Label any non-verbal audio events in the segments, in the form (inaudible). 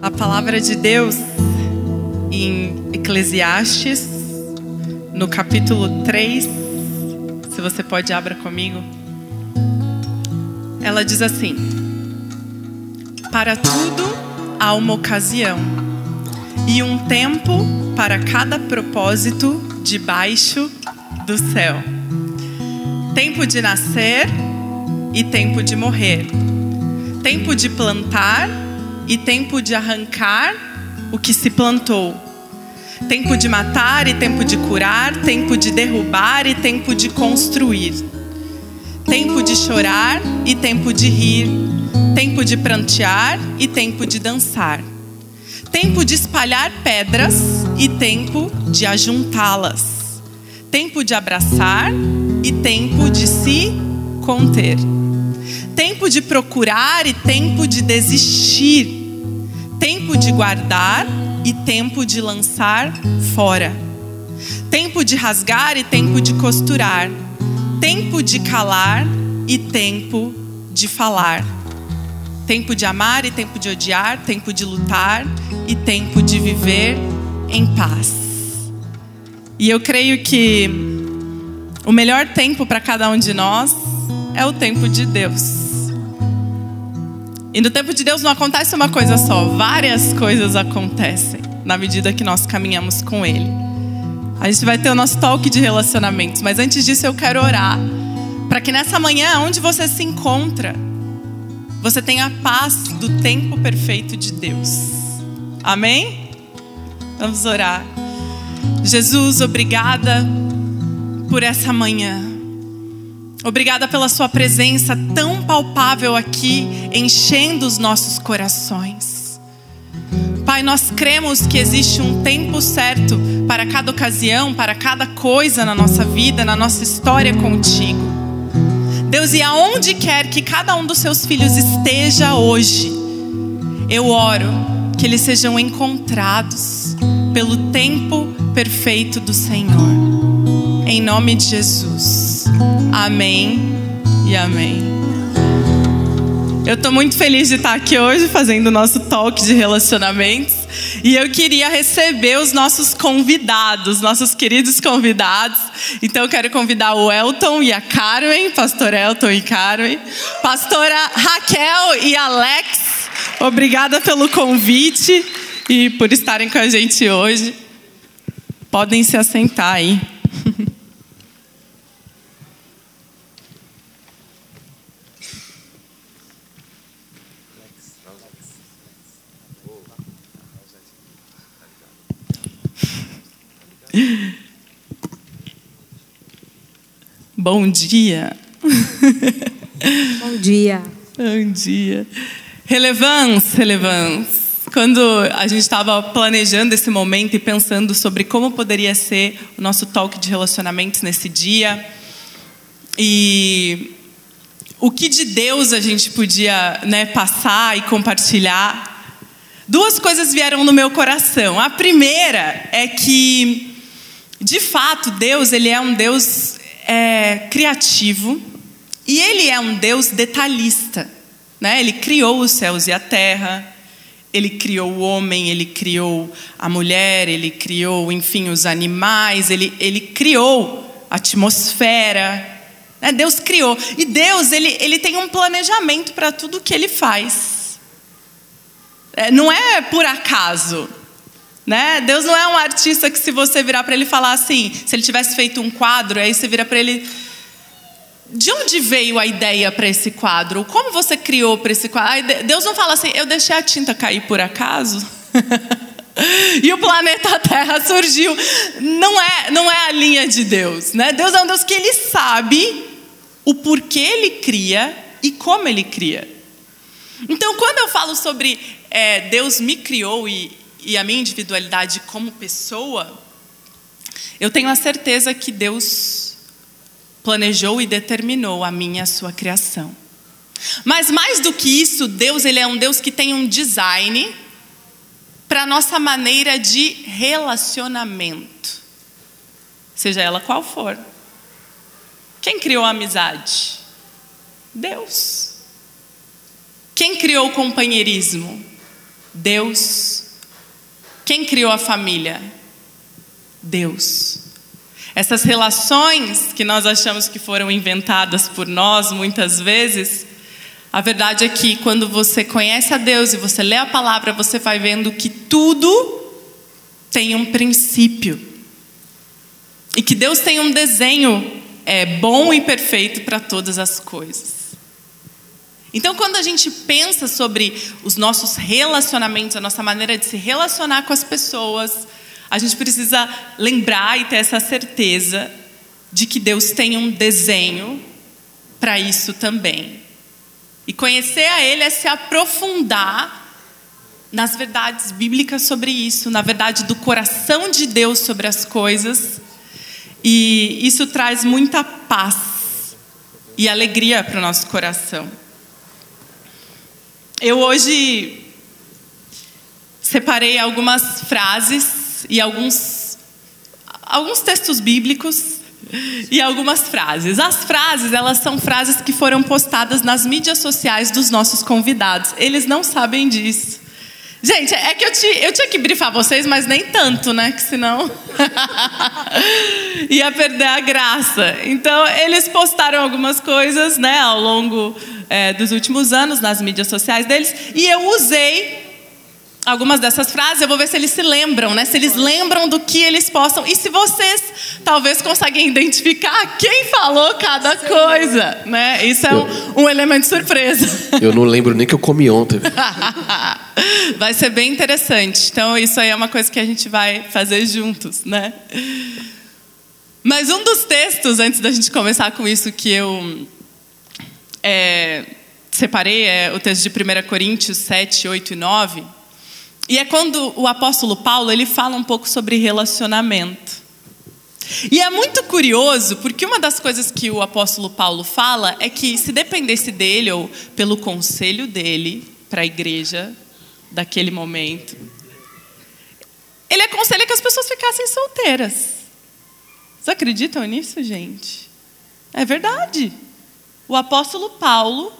A palavra de Deus em Eclesiastes, no capítulo 3, se você pode abra comigo. Ela diz assim: Para tudo há uma ocasião e um tempo para cada propósito debaixo do céu. Tempo de nascer e tempo de morrer. Tempo de plantar e tempo de arrancar o que se plantou. Tempo de matar e tempo de curar, tempo de derrubar e tempo de construir. Tempo de chorar e tempo de rir, tempo de prantear e tempo de dançar. Tempo de espalhar pedras e tempo de ajuntá-las. Tempo de abraçar e tempo de se conter. Tempo de procurar e tempo de desistir tempo de guardar e tempo de lançar fora, tempo de rasgar e tempo de costurar, tempo de calar e tempo de falar, tempo de amar e tempo de odiar, tempo de lutar e tempo de viver em paz. E eu creio que o melhor tempo para cada um de nós é o tempo de Deus. E no tempo de Deus não acontece uma coisa só, várias coisas acontecem na medida que nós caminhamos com Ele. A gente vai ter o nosso talk de relacionamentos, mas antes disso eu quero orar para que nessa manhã, onde você se encontra, você tenha a paz do tempo perfeito de Deus. Amém? Vamos orar. Jesus, obrigada por essa manhã. Obrigada pela Sua presença tão palpável aqui, enchendo os nossos corações. Pai, nós cremos que existe um tempo certo para cada ocasião, para cada coisa na nossa vida, na nossa história contigo. Deus, e aonde quer que cada um dos seus filhos esteja hoje, eu oro que eles sejam encontrados pelo tempo perfeito do Senhor. Em nome de Jesus. Amém e amém. Eu estou muito feliz de estar aqui hoje fazendo o nosso talk de relacionamentos. E eu queria receber os nossos convidados, nossos queridos convidados. Então eu quero convidar o Elton e a Carmen, pastor Elton e Carmen, pastora Raquel e Alex. Obrigada pelo convite e por estarem com a gente hoje. Podem se assentar aí. (laughs) Bom dia. Bom dia. Bom dia. Relevância, relevância. Quando a gente estava planejando esse momento e pensando sobre como poderia ser o nosso talk de relacionamentos nesse dia e o que de Deus a gente podia né, passar e compartilhar, duas coisas vieram no meu coração. A primeira é que, de fato, Deus ele é um Deus é, criativo e ele é um Deus detalhista. Né? Ele criou os céus e a terra, ele criou o homem, ele criou a mulher, ele criou, enfim, os animais, ele, ele criou a atmosfera. Né? Deus criou. E Deus, ele, ele tem um planejamento para tudo que ele faz. É, não é por acaso. Né? Deus não é um artista que se você virar para ele falar assim, se ele tivesse feito um quadro, aí você vira para ele, de onde veio a ideia para esse quadro? Como você criou para esse quadro? Deus não fala assim, eu deixei a tinta cair por acaso. (laughs) e o planeta Terra surgiu. Não é, não é a linha de Deus, né? Deus é um Deus que ele sabe o porquê ele cria e como ele cria. Então, quando eu falo sobre é, Deus me criou e, e a minha individualidade como pessoa, eu tenho a certeza que Deus planejou e determinou a minha a sua criação. Mas mais do que isso, Deus ele é um Deus que tem um design para nossa maneira de relacionamento. Seja ela qual for. Quem criou a amizade? Deus. Quem criou o companheirismo? Deus. Quem criou a família? Deus. Essas relações que nós achamos que foram inventadas por nós muitas vezes, a verdade é que quando você conhece a Deus e você lê a palavra, você vai vendo que tudo tem um princípio. E que Deus tem um desenho é, bom e perfeito para todas as coisas. Então, quando a gente pensa sobre os nossos relacionamentos, a nossa maneira de se relacionar com as pessoas, a gente precisa lembrar e ter essa certeza de que Deus tem um desenho para isso também. E conhecer a Ele é se aprofundar nas verdades bíblicas sobre isso, na verdade do coração de Deus sobre as coisas. E isso traz muita paz e alegria para o nosso coração. Eu hoje separei algumas frases e alguns, alguns textos bíblicos e algumas frases. As frases, elas são frases que foram postadas nas mídias sociais dos nossos convidados. Eles não sabem disso. Gente, é que eu, te, eu tinha que brifar vocês, mas nem tanto, né? Que senão (laughs) ia perder a graça. Então, eles postaram algumas coisas, né, ao longo é, dos últimos anos nas mídias sociais deles, e eu usei algumas dessas frases, eu vou ver se eles se lembram, né? Se eles lembram do que eles possam. E se vocês talvez conseguem identificar quem falou cada coisa, né? Isso é um, um elemento de surpresa. Eu não lembro nem que eu comi ontem. (laughs) vai ser bem interessante. Então, isso aí é uma coisa que a gente vai fazer juntos, né? Mas um dos textos, antes da gente começar com isso, que eu é, separei é o texto de 1 Coríntios 7, 8 e 9 e é quando o apóstolo Paulo ele fala um pouco sobre relacionamento. E é muito curioso, porque uma das coisas que o apóstolo Paulo fala é que se dependesse dele ou pelo conselho dele para a igreja daquele momento, ele aconselha que as pessoas ficassem solteiras. Vocês acreditam nisso, gente? É verdade. O apóstolo Paulo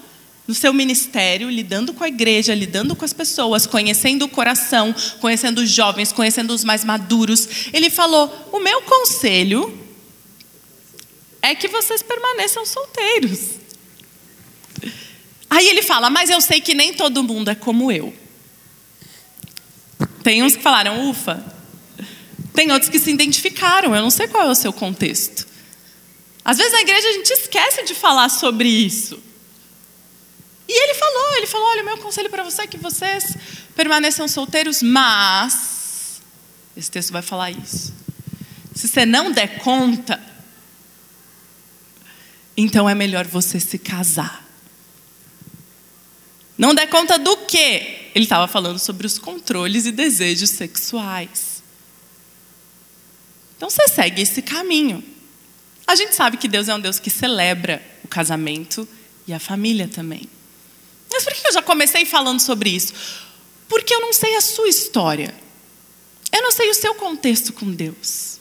no seu ministério, lidando com a igreja, lidando com as pessoas, conhecendo o coração, conhecendo os jovens, conhecendo os mais maduros, ele falou: O meu conselho é que vocês permaneçam solteiros. Aí ele fala: Mas eu sei que nem todo mundo é como eu. Tem uns que falaram, ufa. Tem outros que se identificaram, eu não sei qual é o seu contexto. Às vezes na igreja a gente esquece de falar sobre isso. E ele falou, ele falou, olha, o meu conselho para você é que vocês permaneçam solteiros, mas esse texto vai falar isso. Se você não der conta, então é melhor você se casar. Não der conta do quê? Ele estava falando sobre os controles e desejos sexuais. Então você segue esse caminho. A gente sabe que Deus é um Deus que celebra o casamento e a família também. Mas por que eu já comecei falando sobre isso? Porque eu não sei a sua história. Eu não sei o seu contexto com Deus.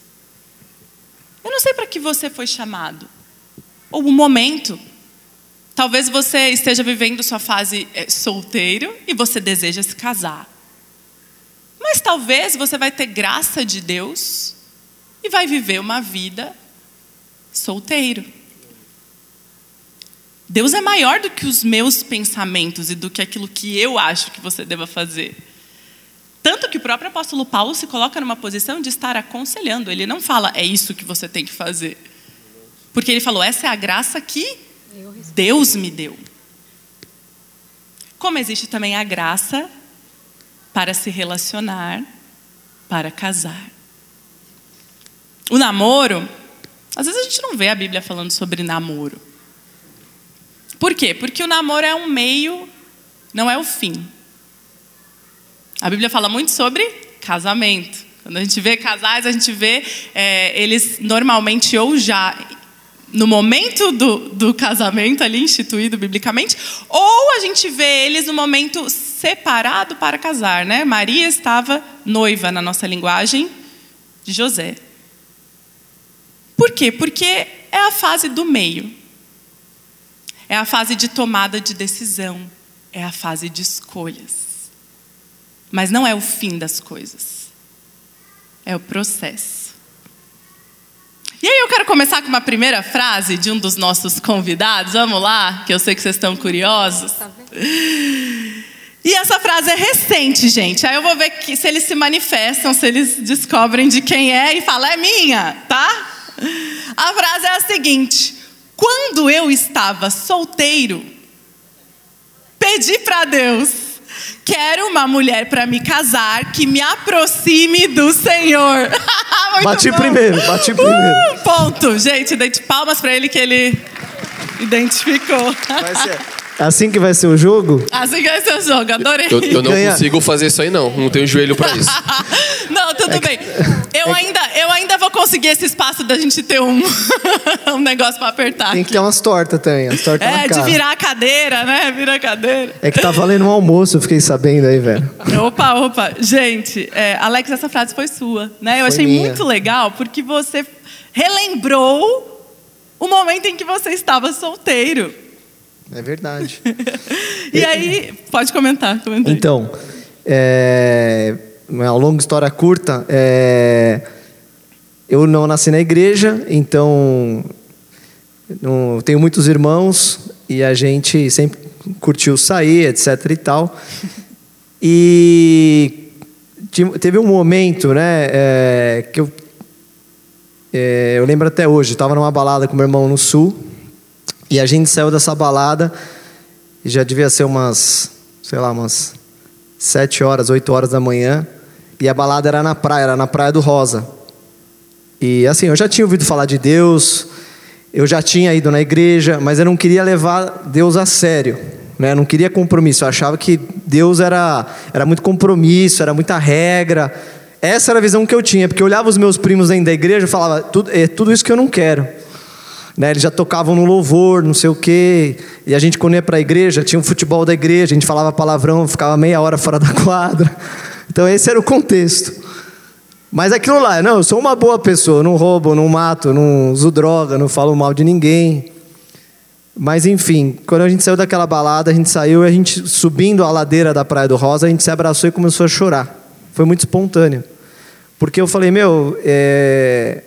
Eu não sei para que você foi chamado. Ou o momento. Talvez você esteja vivendo sua fase é, solteiro e você deseja se casar. Mas talvez você vai ter graça de Deus e vai viver uma vida solteiro. Deus é maior do que os meus pensamentos e do que aquilo que eu acho que você deva fazer. Tanto que o próprio apóstolo Paulo se coloca numa posição de estar aconselhando. Ele não fala, é isso que você tem que fazer. Porque ele falou, essa é a graça que Deus me deu. Como existe também a graça para se relacionar, para casar. O namoro, às vezes a gente não vê a Bíblia falando sobre namoro. Por quê? Porque o namoro é um meio, não é o fim. A Bíblia fala muito sobre casamento. Quando a gente vê casais, a gente vê é, eles normalmente ou já no momento do, do casamento ali instituído biblicamente, ou a gente vê eles no momento separado para casar, né? Maria estava noiva na nossa linguagem de José. Por quê? Porque é a fase do meio. É a fase de tomada de decisão, é a fase de escolhas. Mas não é o fim das coisas. É o processo. E aí eu quero começar com uma primeira frase de um dos nossos convidados. Vamos lá, que eu sei que vocês estão curiosos. E essa frase é recente, gente. Aí eu vou ver que, se eles se manifestam, se eles descobrem de quem é e falam, é minha, tá? A frase é a seguinte: Quando eu estava solteiro, pedi para Deus, quero uma mulher para me casar que me aproxime do Senhor. (laughs) bati bom. primeiro, bati primeiro. Uh, ponto, gente, dei palmas para ele que ele identificou. Vai ser. Assim que vai ser o jogo? Assim que vai ser o jogo, adorei. Eu, eu não Ganha. consigo fazer isso aí, não. Não tenho joelho para isso. (laughs) não, tudo é bem. Eu, é ainda, eu ainda vou conseguir esse espaço da gente ter um, (laughs) um negócio para apertar. Tem que ter umas tortas também. As tortas é, de virar a cadeira, né? Virar a cadeira. É que tá valendo um almoço, eu fiquei sabendo aí, velho. Opa, opa. Gente, é, Alex, essa frase foi sua, né? Eu foi achei minha. muito legal porque você relembrou o momento em que você estava solteiro. É verdade. (laughs) e aí, pode comentar. Comenta então, é, uma longa história curta. É, eu não nasci na igreja, então não, tenho muitos irmãos e a gente sempre curtiu sair, etc e tal. E teve um momento, né, é, que eu, é, eu lembro até hoje, estava numa balada com meu irmão no sul e a gente saiu dessa balada e já devia ser umas, sei lá, umas sete horas, oito horas da manhã. E a balada era na praia, era na Praia do Rosa. E assim, eu já tinha ouvido falar de Deus, eu já tinha ido na igreja, mas eu não queria levar Deus a sério. Né? Eu não queria compromisso. Eu achava que Deus era, era muito compromisso, era muita regra. Essa era a visão que eu tinha, porque eu olhava os meus primos dentro da igreja e falava: tudo, é tudo isso que eu não quero. Né, eles já tocavam no louvor, não sei o quê. E a gente, quando ia para a igreja, tinha um futebol da igreja, a gente falava palavrão, ficava meia hora fora da quadra. Então, esse era o contexto. Mas aquilo lá, não, eu sou uma boa pessoa, não roubo, não mato, não uso droga, não falo mal de ninguém. Mas enfim, quando a gente saiu daquela balada, a gente saiu e a gente subindo a ladeira da Praia do Rosa, a gente se abraçou e começou a chorar. Foi muito espontâneo. Porque eu falei, meu, é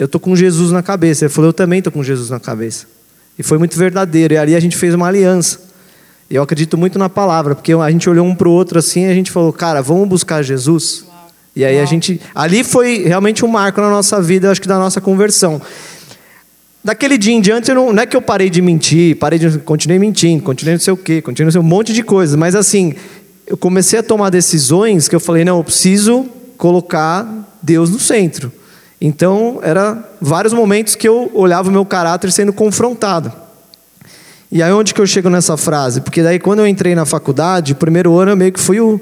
eu tô com Jesus na cabeça. Ele falou, eu também tô com Jesus na cabeça. E foi muito verdadeiro. E ali a gente fez uma aliança. E eu acredito muito na palavra, porque a gente olhou um para o outro assim e a gente falou, cara, vamos buscar Jesus. Uau. E aí Uau. a gente. Ali foi realmente um marco na nossa vida, acho que da nossa conversão. Daquele dia em diante, não, não, é que eu parei de mentir, parei de. Continuei mentindo, continuei não sei o quê, continuei não sei um monte de coisas. Mas assim, eu comecei a tomar decisões que eu falei, não, eu preciso colocar Deus no centro. Então, era vários momentos que eu olhava o meu caráter sendo confrontado. E aí onde que eu chego nessa frase? Porque daí quando eu entrei na faculdade, o primeiro ano eu meio que fui o,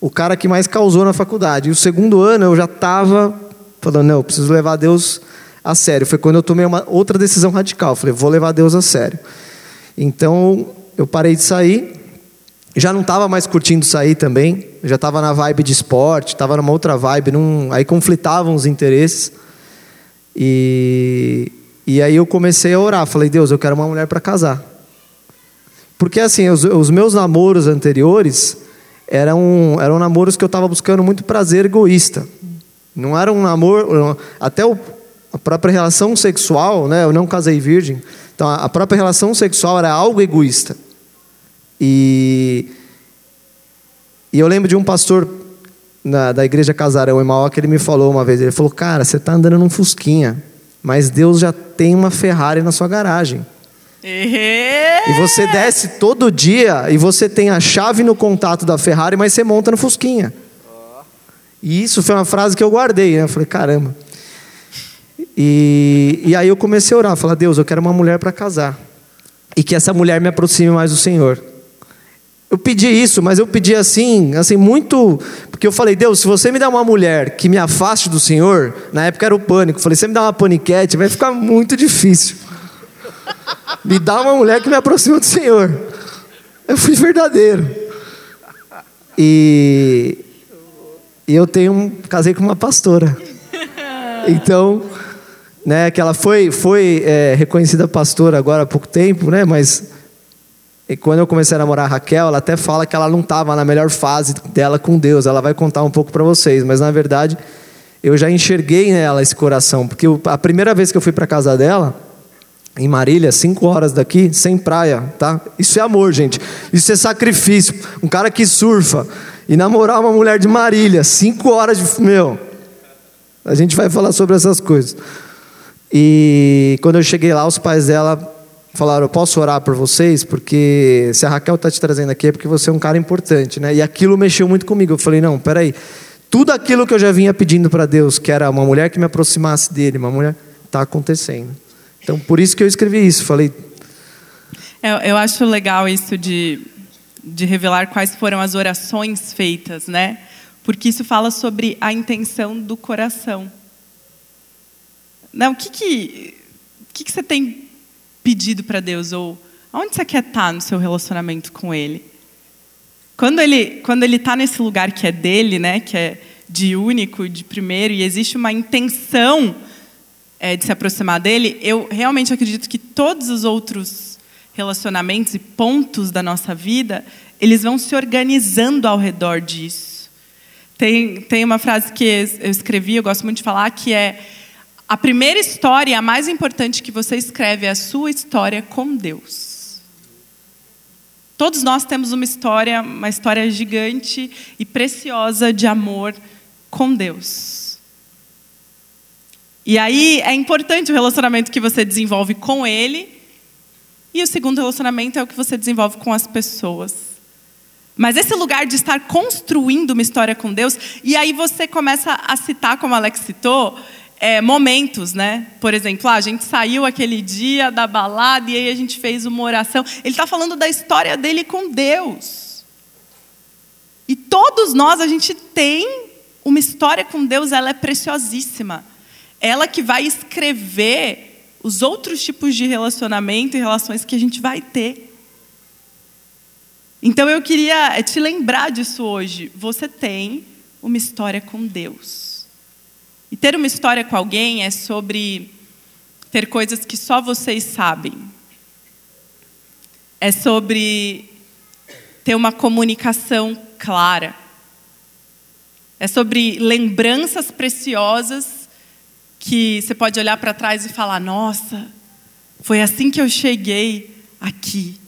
o cara que mais causou na faculdade. E o segundo ano eu já estava falando, não, eu preciso levar Deus a sério. Foi quando eu tomei uma outra decisão radical. Falei, vou levar Deus a sério. Então, eu parei de sair. Já não estava mais curtindo sair também já estava na vibe de esporte, estava numa outra vibe, num, aí conflitavam os interesses. E, e aí eu comecei a orar, falei, Deus, eu quero uma mulher para casar. Porque assim, os, os, meus namoros anteriores eram, eram namoros que eu estava buscando muito prazer egoísta. Não era um namoro, até o, a própria relação sexual, né? Eu não casei virgem, então a própria relação sexual era algo egoísta. E e eu lembro de um pastor na, da igreja Casarão em Mauá que ele me falou uma vez, ele falou, cara, você está andando num Fusquinha, mas Deus já tem uma Ferrari na sua garagem. E você desce todo dia e você tem a chave no contato da Ferrari, mas você monta no Fusquinha. E isso foi uma frase que eu guardei, né? Eu falei, caramba. E, e aí eu comecei a orar, falar, Deus, eu quero uma mulher para casar. E que essa mulher me aproxime mais do Senhor. Eu pedi isso, mas eu pedi assim, assim muito, porque eu falei, Deus, se você me dá uma mulher que me afaste do Senhor, na época era o pânico, eu falei, se você me dá uma paniquete, vai ficar muito difícil. Me dá uma mulher que me aproxima do Senhor. Eu fui verdadeiro. E, e eu tenho, casei com uma pastora. Então, né, que ela foi, foi é, reconhecida pastora agora há pouco tempo, né, mas E quando eu comecei a namorar a Raquel, ela até fala que ela não estava na melhor fase dela com Deus. Ela vai contar um pouco para vocês, mas na verdade eu já enxerguei nela esse coração, porque a primeira vez que eu fui para casa dela, em Marília, cinco horas daqui, sem praia, tá? Isso é amor, gente. Isso é sacrifício. Um cara que surfa e namorar uma mulher de Marília, cinco horas de meu. A gente vai falar sobre essas coisas. E quando eu cheguei lá, os pais dela falaram: Eu posso orar por vocês? Porque se a Raquel está te trazendo aqui é porque você é um cara importante, né? E aquilo mexeu muito comigo. Eu falei: Não, peraí. Tudo aquilo que eu já vinha pedindo para Deus, que era uma mulher que me aproximasse dele, uma mulher, está acontecendo. Então, por isso que eu escrevi isso. Falei. Eu, eu acho legal isso de, de revelar quais foram as orações feitas, né? Porque isso fala sobre a intenção do coração. Não, o que, que, que, que você tem pedido para Deus ou aonde você quer estar no seu relacionamento com Ele? Quando ele quando ele está nesse lugar que é dele, né, que é de único, de primeiro, e existe uma intenção é, de se aproximar dele, eu realmente acredito que todos os outros relacionamentos e pontos da nossa vida, eles vão se organizando ao redor disso. Tem, tem uma frase que eu escrevi, eu gosto muito de falar, que é a primeira história, a mais importante que você escreve, é a sua história com Deus. Todos nós temos uma história, uma história gigante e preciosa de amor com Deus. E aí é importante o relacionamento que você desenvolve com Ele, e o segundo relacionamento é o que você desenvolve com as pessoas. Mas esse lugar de estar construindo uma história com Deus, e aí você começa a citar, como Alex citou, é, momentos, né? Por exemplo, ah, a gente saiu aquele dia da balada e aí a gente fez uma oração. Ele está falando da história dele com Deus. E todos nós, a gente tem uma história com Deus, ela é preciosíssima. Ela que vai escrever os outros tipos de relacionamento e relações que a gente vai ter. Então eu queria te lembrar disso hoje. Você tem uma história com Deus. E ter uma história com alguém é sobre ter coisas que só vocês sabem. É sobre ter uma comunicação clara. É sobre lembranças preciosas que você pode olhar para trás e falar: nossa, foi assim que eu cheguei aqui.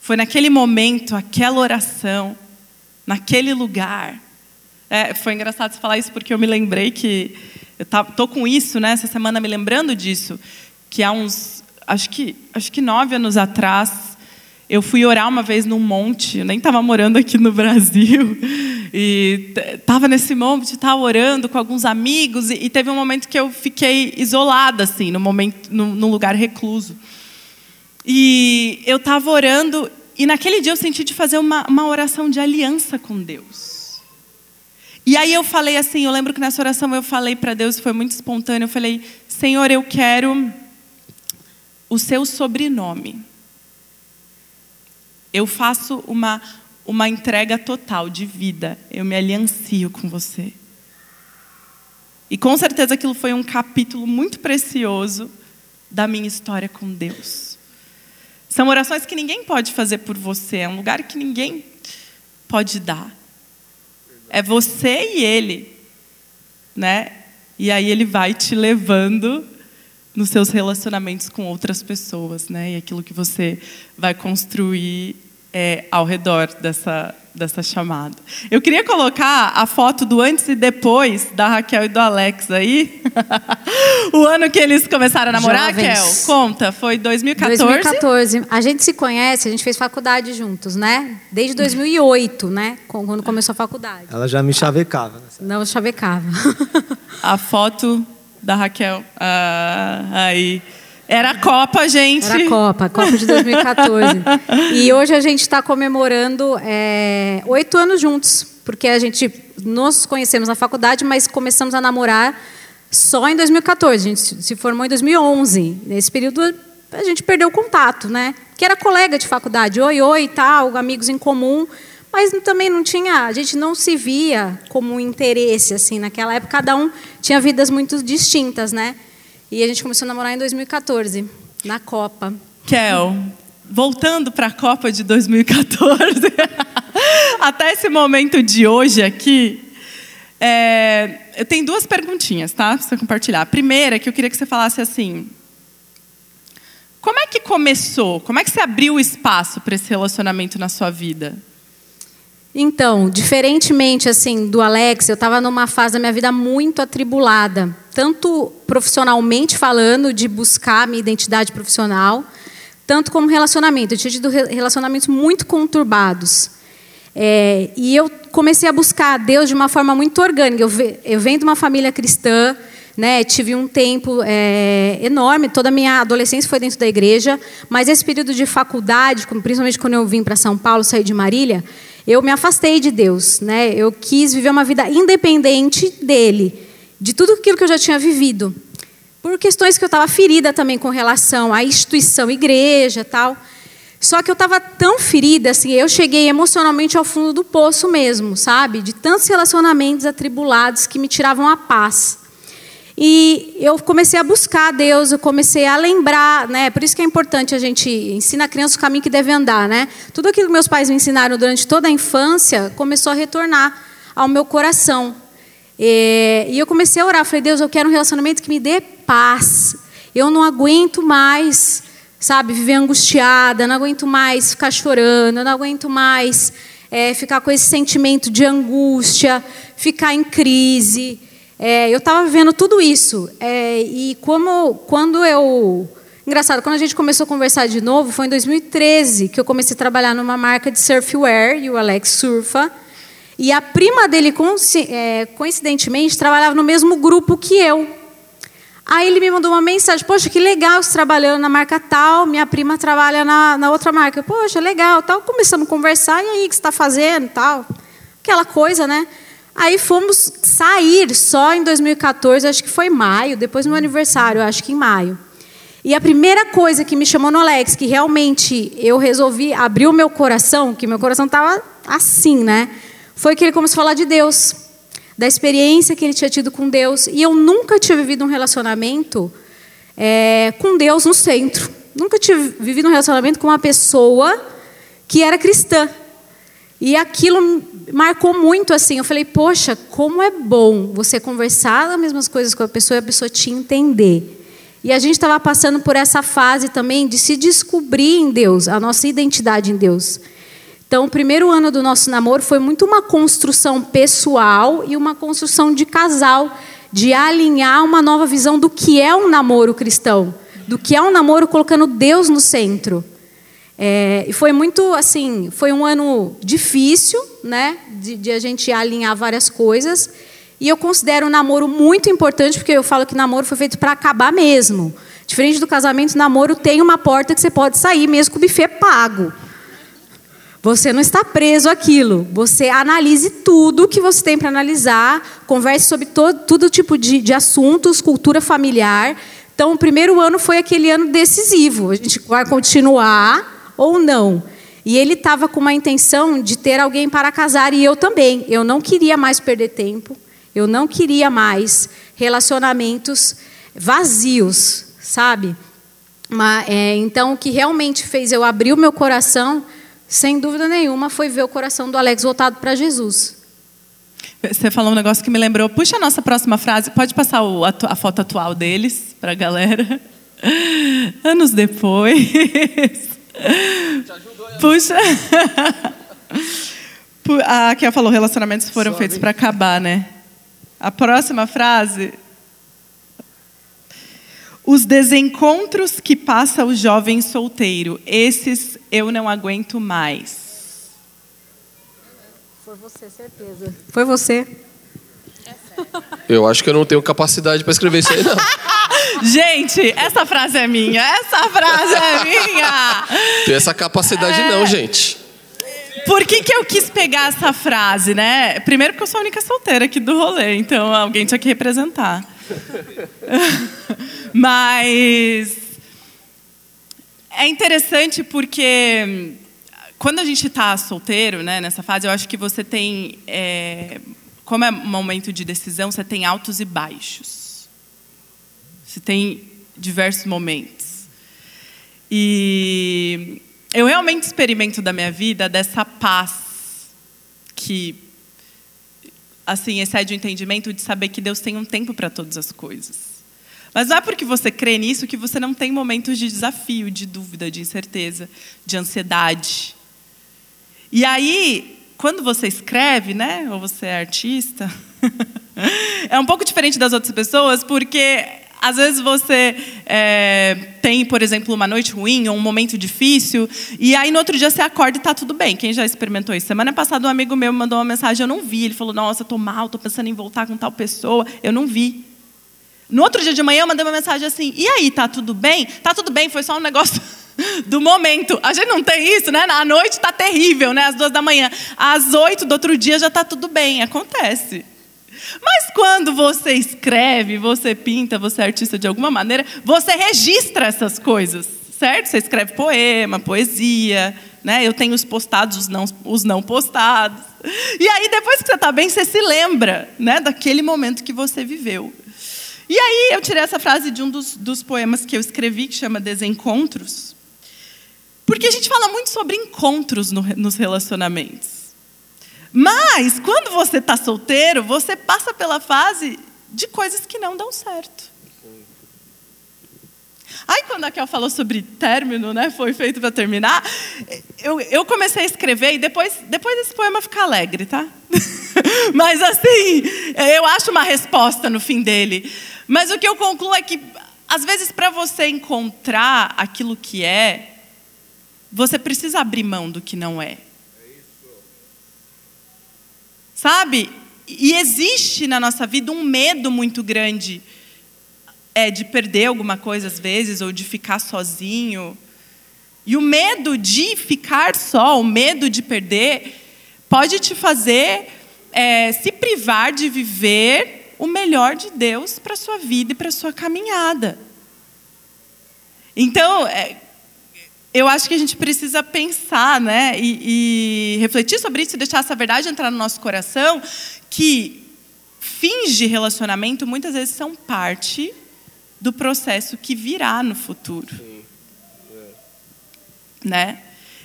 Foi naquele momento, aquela oração, naquele lugar. É, foi engraçado você falar isso porque eu me lembrei que eu tô com isso, né? Essa semana me lembrando disso, que há uns, acho que, acho que nove anos atrás, eu fui orar uma vez num monte. Eu nem estava morando aqui no Brasil (laughs) e estava nesse monte, estava orando com alguns amigos e, e, teve um momento que eu fiquei isolada assim, no momento, num lugar recluso. E eu estava orando e naquele dia eu senti de fazer uma, uma oração de aliança com Deus. E aí eu falei assim, eu lembro que nessa oração eu falei para Deus, foi muito espontâneo, eu falei: "Senhor, eu quero o seu sobrenome. Eu faço uma uma entrega total de vida. Eu me aliancio com você." E com certeza aquilo foi um capítulo muito precioso da minha história com Deus. São orações que ninguém pode fazer por você, é um lugar que ninguém pode dar. É você e ele, né? E aí ele vai te levando nos seus relacionamentos com outras pessoas, né? E aquilo que você vai construir é, ao redor dessa, dessa chamada. Eu queria colocar a foto do antes e depois da Raquel e do Alex aí. (laughs) o ano que eles começaram a namorar, Jovens. Raquel? Conta, foi 2014? 2014. A gente se conhece, a gente fez faculdade juntos, né? Desde 2008, né? Quando começou a faculdade. Ela já me chavecava. Né? Não chavecava. a foto da Raquel. Ah, aí. Era a Copa, gente. Era a Copa, a Copa de 2014. (laughs) e hoje a gente está comemorando é, oito anos juntos, porque a gente nos conhecemos na faculdade, mas começamos a namorar só em 2014. A gente se formou em 2011. Nesse período a gente perdeu o contato, né? Que era colega de faculdade, oi, oi, tal, amigos em comum, mas também não tinha, a gente não se via como um interesse assim naquela época. Cada um tinha vidas muito distintas, né? E a gente começou a namorar em 2014, na Copa. Kel, voltando para a Copa de 2014, (laughs) até esse momento de hoje aqui, é, eu tenho duas perguntinhas, tá? Para você compartilhar. A primeira, que eu queria que você falasse assim: como é que começou? Como é que você abriu o espaço para esse relacionamento na sua vida? Então, diferentemente assim do Alex, eu estava numa fase da minha vida muito atribulada, tanto profissionalmente falando, de buscar minha identidade profissional, tanto como relacionamento. Eu tinha tido relacionamentos muito conturbados. É, e eu comecei a buscar a Deus de uma forma muito orgânica. Eu, eu venho de uma família cristã, né, tive um tempo é, enorme, toda a minha adolescência foi dentro da igreja, mas esse período de faculdade, principalmente quando eu vim para São Paulo, saí de Marília, eu me afastei de Deus, né? Eu quis viver uma vida independente dele, de tudo aquilo que eu já tinha vivido, por questões que eu estava ferida também com relação à instituição, igreja, tal. Só que eu estava tão ferida, assim, eu cheguei emocionalmente ao fundo do poço mesmo, sabe? De tantos relacionamentos atribulados que me tiravam a paz. E eu comecei a buscar a Deus, eu comecei a lembrar, né? Por isso que é importante a gente ensinar a criança o caminho que deve andar, né? Tudo aquilo que meus pais me ensinaram durante toda a infância começou a retornar ao meu coração. E, eu comecei a orar, falei: "Deus, eu quero um relacionamento que me dê paz. Eu não aguento mais, sabe, viver angustiada, não aguento mais ficar chorando, não aguento mais é, ficar com esse sentimento de angústia, ficar em crise." É, eu estava vivendo tudo isso. É, e como quando eu. Engraçado, quando a gente começou a conversar de novo, foi em 2013 que eu comecei a trabalhar numa marca de surfwear, e o Alex surfa. E a prima dele, é, coincidentemente, trabalhava no mesmo grupo que eu. Aí ele me mandou uma mensagem: Poxa, que legal você trabalhando na marca tal, minha prima trabalha na, na outra marca. Poxa, legal, tal. Começamos a conversar, e aí, o que você está fazendo tal? Aquela coisa, né? Aí fomos sair só em 2014, acho que foi maio, depois do meu aniversário, acho que em maio. E a primeira coisa que me chamou no Alex, que realmente eu resolvi abrir o meu coração, que meu coração estava assim, né? Foi que ele começou a falar de Deus, da experiência que ele tinha tido com Deus. E eu nunca tinha vivido um relacionamento é, com Deus no centro. Nunca tinha vivido um relacionamento com uma pessoa que era cristã. E aquilo marcou muito assim. Eu falei, poxa, como é bom você conversar as mesmas coisas com a pessoa e a pessoa te entender. E a gente estava passando por essa fase também de se descobrir em Deus, a nossa identidade em Deus. Então, o primeiro ano do nosso namoro foi muito uma construção pessoal e uma construção de casal, de alinhar uma nova visão do que é um namoro cristão, do que é um namoro colocando Deus no centro. É, e foi muito assim, foi um ano difícil, né, de, de, a gente alinhar várias coisas. E eu considero o namoro muito importante, porque eu falo que namoro foi feito para acabar mesmo. Diferente do casamento, namoro tem uma porta que você pode sair, mesmo com o buffet pago. Você não está preso àquilo. Você analise tudo que você tem para analisar, converse sobre todo, todo tipo de, de assuntos, cultura familiar. Então, o primeiro ano foi aquele ano decisivo. A gente vai continuar ou não. E ele estava com uma intenção de ter alguém para casar e eu também. Eu não queria mais perder tempo. Eu não queria mais relacionamentos vazios, sabe? Mas, é, então, o que realmente fez eu abrir o meu coração, sem dúvida nenhuma, foi ver o coração do Alex voltado para Jesus. Você falou um negócio que me lembrou. Puxa a nossa próxima frase. Pode passar o, a, a foto atual deles para a galera. (laughs) Anos depois. Puxa. A Kia falou: relacionamentos foram feitos para acabar, né? A próxima frase. Os desencontros que passa o jovem solteiro, esses eu não aguento mais. Foi você, certeza. Foi você. Eu acho que eu não tenho capacidade para escrever isso aí, não. (laughs) Gente, essa frase é minha. Essa frase é minha. Tem essa capacidade é... não, gente. Por que, que eu quis pegar essa frase, né? Primeiro porque eu sou a única solteira aqui do rolê, então alguém tinha que representar. (laughs) Mas é interessante porque quando a gente está solteiro, né, nessa fase, eu acho que você tem, é, como é um momento de decisão, você tem altos e baixos. Você tem diversos momentos. E eu realmente experimento da minha vida dessa paz que assim excede o entendimento de saber que Deus tem um tempo para todas as coisas. Mas não é porque você crê nisso que você não tem momentos de desafio, de dúvida, de incerteza, de ansiedade. E aí, quando você escreve, né, ou você é artista, (laughs) é um pouco diferente das outras pessoas, porque às vezes você é, tem, por exemplo, uma noite ruim ou um momento difícil, e aí no outro dia você acorda e está tudo bem. Quem já experimentou isso? Semana passada um amigo meu me mandou uma mensagem, eu não vi. Ele falou: Nossa, estou mal, estou pensando em voltar com tal pessoa. Eu não vi. No outro dia de manhã eu mandei uma mensagem assim: E aí, tá tudo bem? Tá tudo bem, foi só um negócio (laughs) do momento. A gente não tem isso, né? A noite está terrível, né? Às duas da manhã. Às oito do outro dia já está tudo bem. Acontece. Mas quando você escreve, você pinta, você é artista de alguma maneira, você registra essas coisas, certo? Você escreve poema, poesia, né? Eu tenho os postados, os não, os não postados. E aí, depois que você está bem, você se lembra né, daquele momento que você viveu. E aí, eu tirei essa frase de um dos, dos poemas que eu escrevi, que chama Desencontros. Porque a gente fala muito sobre encontros no, nos relacionamentos. Mas, quando você está solteiro, você passa pela fase de coisas que não dão certo. Aí, quando a Kel falou sobre término, né, foi feito para terminar, eu, eu comecei a escrever e depois, depois esse poema fica alegre, tá? (laughs) Mas, assim, eu acho uma resposta no fim dele. Mas o que eu concluo é que, às vezes, para você encontrar aquilo que é, você precisa abrir mão do que não é. Sabe? E existe na nossa vida um medo muito grande é, de perder alguma coisa às vezes, ou de ficar sozinho. E o medo de ficar só, o medo de perder, pode te fazer é, se privar de viver o melhor de Deus para a sua vida e para a sua caminhada. Então, é, eu acho que a gente precisa pensar né, e, e, refletir sobre isso e deixar essa verdade entrar no nosso coração, que fins de relacionamento muitas vezes são parte do processo que virá no futuro. Sim. É. Né?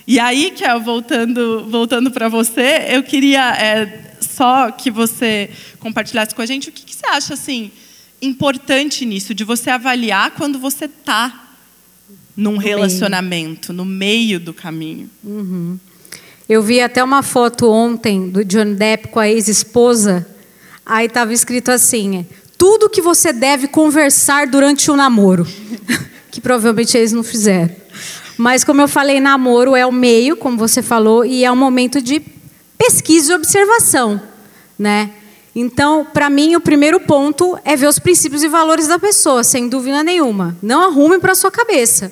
E aí, Kel, voltando, voltando para você, eu queria é, só que você compartilhasse com a gente o que, que você acha assim importante nisso, de você avaliar quando você está num no relacionamento, meio. no meio do caminho. Uhum. Eu vi até uma foto ontem do John Depp com a ex-esposa. Aí estava escrito assim: tudo que você deve conversar durante o namoro. (laughs) que provavelmente eles não fizeram. Mas, como eu falei, namoro é o meio, como você falou, e é um momento de pesquisa e observação. Né? Então, para mim, o primeiro ponto é ver os princípios e valores da pessoa, sem dúvida nenhuma. Não arrume para sua cabeça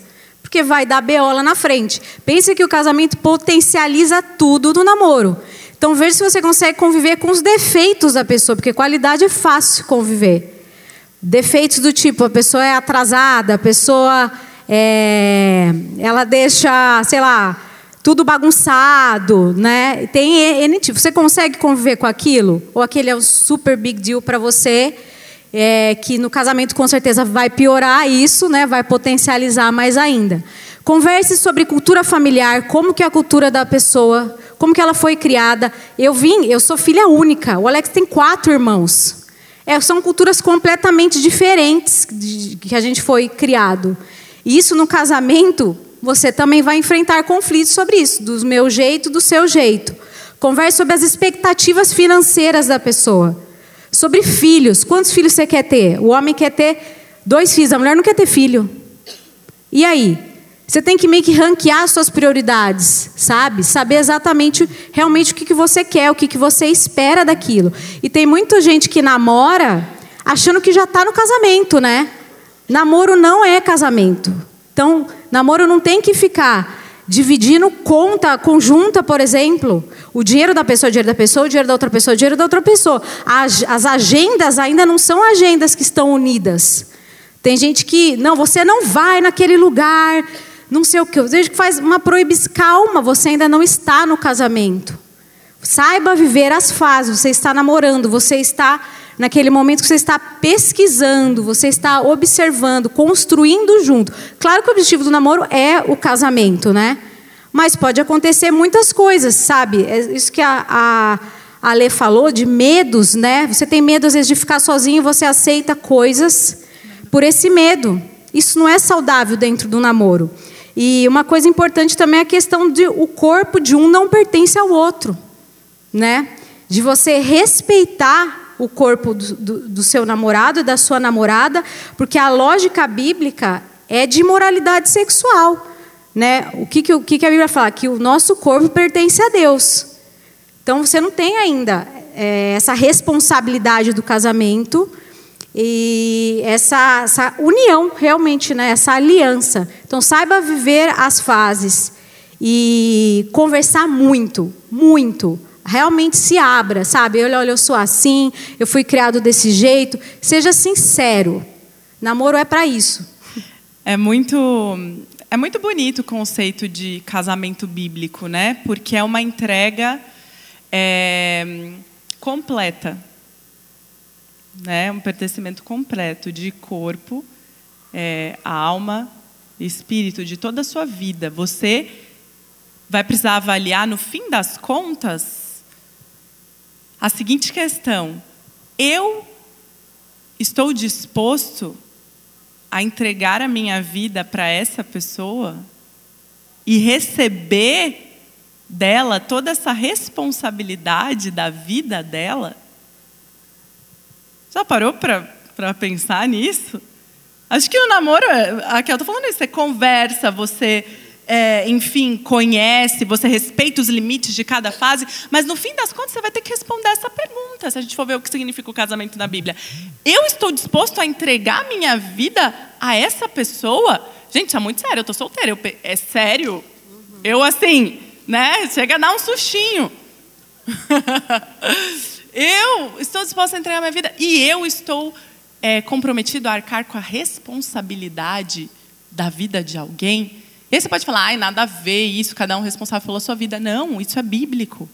porque vai dar beola na frente. Pense que o casamento potencializa tudo no namoro. Então veja se você consegue conviver com os defeitos da pessoa, porque qualidade é fácil conviver. Defeitos do tipo, a pessoa é atrasada, a pessoa é, ela deixa, sei lá, tudo bagunçado, né? Tem N tipo. Você consegue conviver com aquilo? Ou aquele é um super big deal para você? É, que no casamento com certeza vai piorar isso, né? vai potencializar mais ainda. Converse sobre cultura familiar, como que é a cultura da pessoa, como que ela foi criada. Eu vim, eu sou filha única. O Alex tem quatro irmãos. É, são culturas completamente diferentes de, que a gente foi criado. E isso no casamento, você também vai enfrentar conflitos sobre isso, do meu jeito, do seu jeito. Converse sobre as expectativas financeiras da pessoa. Sobre filhos. Quantos filhos você quer ter? O homem quer ter dois filhos, a mulher não quer ter filho. E aí? Você tem que meio que ranquear suas prioridades, sabe? Saber exatamente, realmente o que, que você quer, o que, que você espera daquilo. E tem muita gente que namora achando que já está no casamento, né? Namoro não é casamento. Então, namoro não tem que ficar dividindo conta conjunta, por exemplo, o dinheiro da pessoa, o dinheiro da pessoa, o dinheiro da outra pessoa, o dinheiro da outra pessoa. As, as agendas ainda não são agendas que estão unidas. Tem gente que, não, você não vai naquele lugar, não sei o que. Tem gente que faz uma proibição. Calma, você ainda não está no casamento. Saiba viver as fases. Você está namorando, você está naquele momento que você está pesquisando, você está observando, construindo junto. Claro que o objetivo do namoro é o casamento, né? Mas pode acontecer muitas coisas, sabe? É isso que a, a, a falou de medos, né? Você tem medo às vezes de ficar sozinho, você aceita coisas por esse medo. Isso não é saudável dentro do namoro. E uma coisa importante também é a questão de o corpo de um não pertence ao outro, né? De você respeitar o corpo do, do, do seu namorado e da sua namorada, porque a lógica bíblica é de moralidade sexual, né? O que, que, o que, que a Bíblia fala? Que o nosso corpo pertence a Deus. Então você não tem ainda é, essa responsabilidade do casamento e essa, essa união realmente, né? essa aliança. Então saiba viver as fases e conversar muito, muito. Realmente se abra, sabe? Olha, olha, eu sou assim, eu fui criado desse jeito. Seja sincero. Namoro é para isso. É muito é muito bonito o conceito de casamento bíblico, né? Porque é uma entrega é, completa né, um pertencimento completo de corpo, é, alma, espírito, de toda a sua vida. Você vai precisar avaliar, no fim das contas, a seguinte questão: eu estou disposto a entregar a minha vida para essa pessoa e receber dela toda essa responsabilidade da vida dela? Já parou para pensar nisso? Acho que o namoro, aqui eu estou falando isso, você conversa, você, é, enfim, conhece, você respeita os limites de cada fase, mas no fim das contas você vai ter que responder essa pergunta, se a gente for ver o que significa o casamento na Bíblia. Eu estou disposto a entregar minha vida a essa pessoa? Gente, isso é muito sério, eu estou solteira, eu, é sério? Eu, assim, né, chega a dar um sustinho. (laughs) Eu estou disposta a entregar minha vida e eu estou é, comprometido a arcar com a responsabilidade da vida de alguém. E aí você pode falar, ai, nada a ver isso, cada um responsável pela sua vida. Não, isso é bíblico.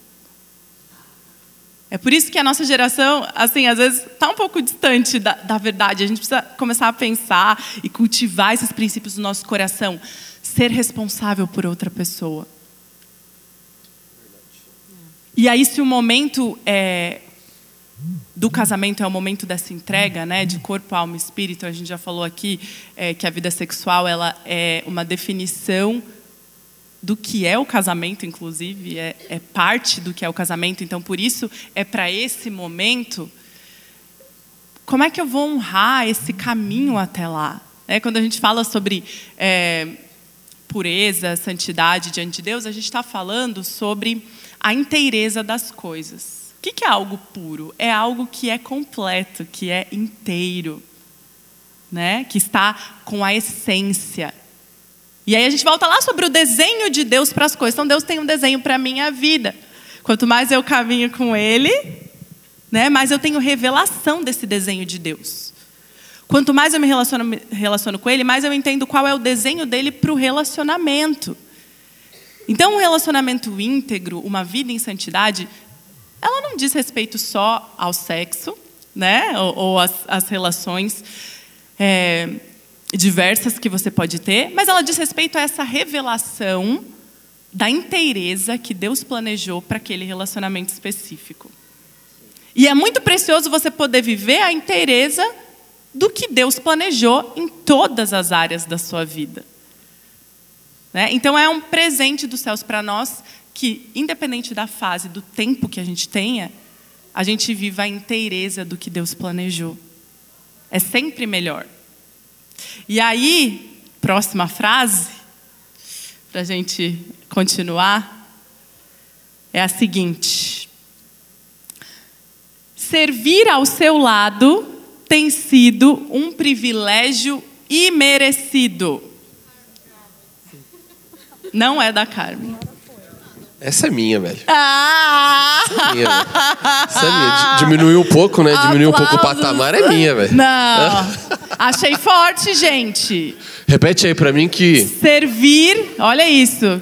É por isso que a nossa geração, assim, às vezes está um pouco distante da, da, verdade. A gente precisa começar a pensar e cultivar esses princípios no nosso coração. Ser responsável por outra pessoa. E aí, se o momento é, do casamento é o momento dessa entrega, né, de corpo, alma espírito. A gente já falou aqui é, que a vida sexual ela é uma definição do que é o casamento, inclusive é, é parte do que é o casamento. Então, por isso é para esse momento. Como é que eu vou honrar esse caminho até lá? É, quando a gente fala sobre é, pureza, santidade diante de Deus, a gente está falando sobre a inteireza das coisas. O que é algo puro? É algo que é completo, que é inteiro, né? que está com a essência. E aí a gente volta lá sobre o desenho de Deus para as coisas. Então Deus tem um desenho para a minha vida. Quanto mais eu caminho com Ele, né, mais eu tenho revelação desse desenho de Deus. Quanto mais eu me relaciono, me relaciono com Ele, mais eu entendo qual é o desenho dele para o relacionamento. Então, um relacionamento íntegro, uma vida em santidade, ela não diz respeito só ao sexo, né? ou, ou as, relações é, diversas que você pode ter, mas ela diz respeito a essa revelação da inteireza que Deus planejou para aquele relacionamento específico. E é muito precioso você poder viver a inteireza do que Deus planejou em todas as áreas da sua vida. Né? Então é um presente dos céus para nós que, independente da fase, do tempo que a gente tenha, a gente viva a inteireza do que Deus planejou. É sempre melhor. E aí, próxima frase, para a gente continuar, é a seguinte: Servir ao seu lado tem sido um privilégio imerecido. Não é da Carmen. Essa é minha, velho. Ah! Essa é minha, velho. Essa é minha. (laughs) Diminuiu um pouco, né? Diminuiu um pouco o patamar, é minha, velho. Não. (laughs) Achei forte, gente. Repete aí pra mim que. Servir, olha isso.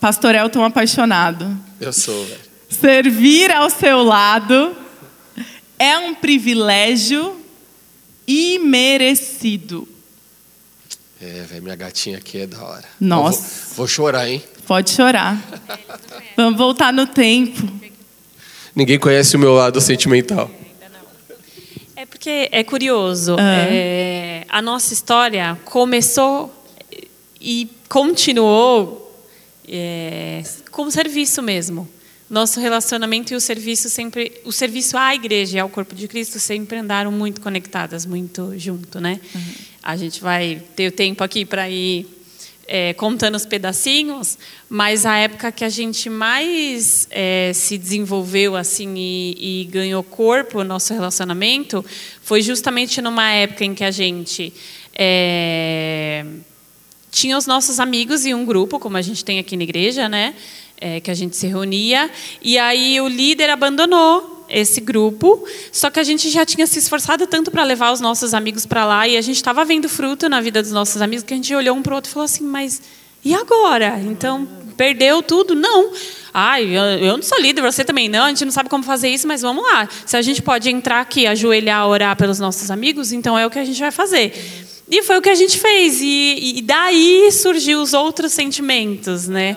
Pastor Elton apaixonado. Eu sou, velho. Servir ao seu lado é um privilégio imerecido. É, velho, minha gatinha aqui é da hora. Nossa. Vou, vou, chorar, hein? Pode chorar. Vamos voltar no tempo. Ninguém conhece o meu lado sentimental. É porque é curioso. É, a nossa história começou e continuou é, como serviço mesmo. Nosso relacionamento e o serviço sempre, o serviço à igreja e ao corpo de Cristo sempre andaram muito conectadas, muito junto, né? A gente vai ter o tempo aqui para ir é, contando os pedacinhos, mas a época que a gente mais é, se desenvolveu assim e, e ganhou corpo o nosso relacionamento foi justamente numa época em que a gente é, tinha os nossos amigos e um grupo, como a gente tem aqui na igreja, né? É, que a gente se reunia, e aí o líder abandonou esse grupo, só que a gente já tinha se esforçado tanto para levar os nossos amigos para lá, e a gente estava vendo fruto na vida dos nossos amigos, que a gente olhou um para o outro e falou assim: mas e agora? Então, perdeu tudo? Não. Ai, eu, não sou líder, você também não, a gente não sabe como fazer isso, mas vamos lá. Se a gente pode entrar aqui, ajoelhar, orar pelos nossos amigos, então é o que a gente vai fazer. E foi o que a gente fez. E, e daí surgiu os outros sentimentos, né?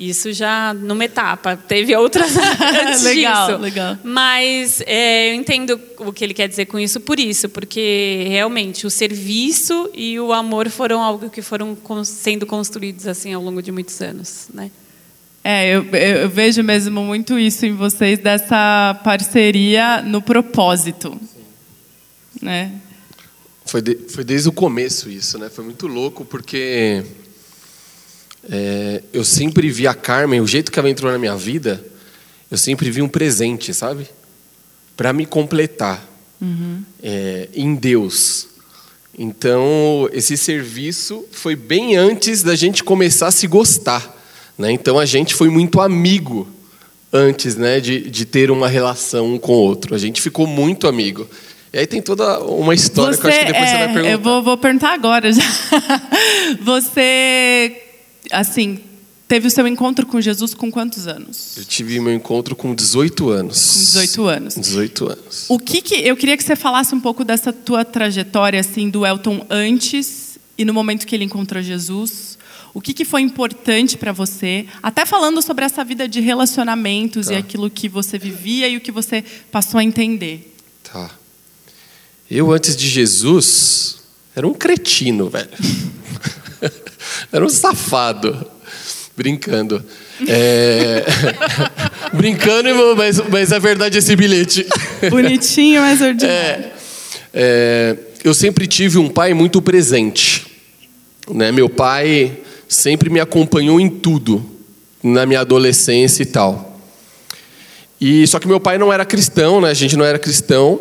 Isso já numa etapa. Teve outras (laughs) antes Legal, disso. legal. Mas é, eu entendo o que ele quer dizer com isso por isso, porque realmente o serviço e o amor foram algo que foram con- sendo construídos assim ao longo de muitos anos, né? É, eu, eu vejo mesmo muito isso em vocês, dessa parceria no propósito. Né? Foi, de- foi desde o começo isso, né? Foi muito louco porque é, eu sempre vi a Carmen, o jeito que ela entrou na minha vida, eu sempre vi um presente, sabe? Para me completar é, em Deus. Então, esse serviço foi bem antes da gente começar a se gostar. Né? Então, a gente foi muito amigo antes né, de, de ter uma relação um com o outro. A gente ficou muito amigo. E aí tem toda uma história que eu acho que depois você vai é, perguntar. Eu vou, vou perguntar agora já. (laughs) Você, assim, teve o seu encontro com Jesus com quantos anos? Eu tive meu encontro com 18 anos. Com 18 anos. 18 anos. O que, que eu queria que você falasse um pouco dessa tua trajetória assim do Elton antes e no momento que ele encontrou Jesus. O que, que foi importante para você? Até falando sobre essa vida de relacionamentos e Tá. aquilo que você vivia e o que você passou a entender. Tá. Eu, antes de Jesus, era um cretino, velho. (laughs) era um safado. Brincando. É... (laughs) Brincando, mas, mas é verdade esse bilhete. (laughs) Bonitinho, mas ordinário. É, é, eu sempre tive um pai muito presente. Né? Meu pai sempre me acompanhou em tudo, na minha adolescência e tal. E só que meu pai não era cristão, né? A gente não era cristão.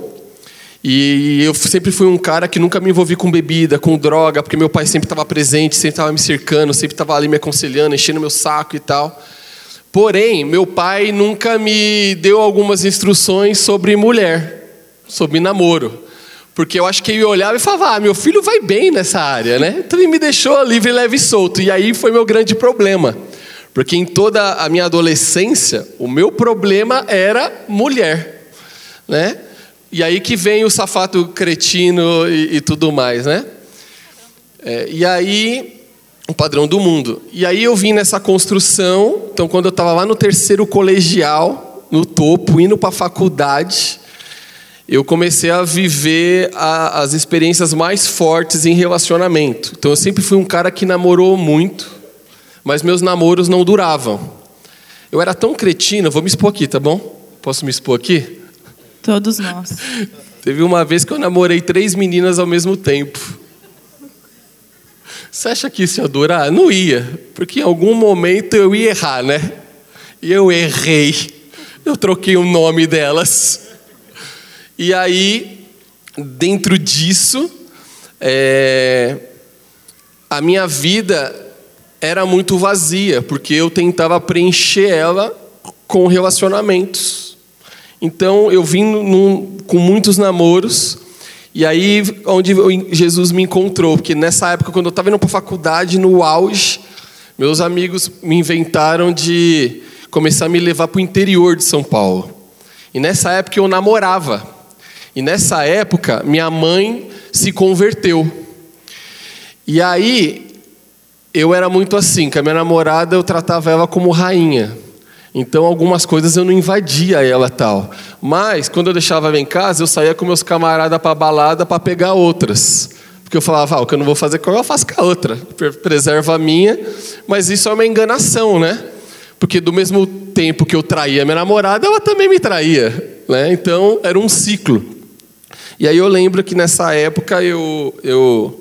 E eu sempre fui um cara que nunca me envolvi com bebida, com droga, porque meu pai sempre estava presente, sempre estava me cercando, sempre estava ali me aconselhando, enchendo meu saco e tal. Porém, meu pai nunca me deu algumas instruções sobre mulher, sobre namoro. Porque eu acho que ele olhava e falava: ah, meu filho vai bem nessa área, né? Então ele me deixou livre, leve e solto. E aí foi meu grande problema. Porque em toda a minha adolescência, o meu problema era mulher, né? E aí que vem o safato cretino e, e tudo mais, né? É, e aí, o padrão do mundo. E aí eu vim nessa construção, então quando eu estava lá no terceiro colegial, no topo, indo para a faculdade, eu comecei a viver a, as experiências mais fortes em relacionamento. Então eu sempre fui um cara que namorou muito, mas meus namoros não duravam. Eu era tão cretino, vou me expor aqui, tá bom? Posso me expor aqui? Todos nós. (laughs) Teve uma vez que eu namorei três meninas ao mesmo tempo. Você acha que isso ia durar? Não ia, porque em algum momento eu ia errar, né? E eu errei. Eu troquei o nome delas. E aí, dentro disso, é, a minha vida era muito vazia, porque eu tentava preencher ela com relacionamentos. Então eu vim num- com muitos namoros, e aí onde Jesus me encontrou, porque nessa época, quando eu estava indo para a faculdade, no auge, meus amigos me inventaram de começar a me levar para o interior de São Paulo. E nessa época eu namorava. E nessa época minha mãe se converteu. E aí eu era muito assim, com a minha namorada eu tratava ela como rainha. Então algumas coisas eu não invadia ela tal. Mas quando eu deixava ela em casa, eu saía com meus camaradas para balada para pegar outras. Porque eu falava, ah, o que eu não vou fazer com ela, eu faço com a outra. Preserva a minha. Mas isso é uma enganação, né? Porque do mesmo tempo que eu traía minha namorada, ela também me traía. Né? Então era um ciclo. E aí eu lembro que nessa época eu, eu,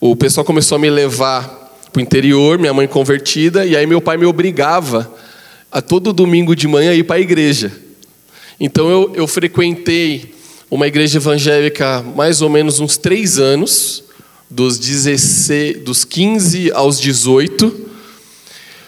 o pessoal começou a me levar para o interior, minha mãe convertida, e aí meu pai me obrigava a todo domingo de manhã ir para a igreja. Então eu, eu frequentei uma igreja evangélica mais ou menos uns três anos, dos, 16, dos 15 aos 18,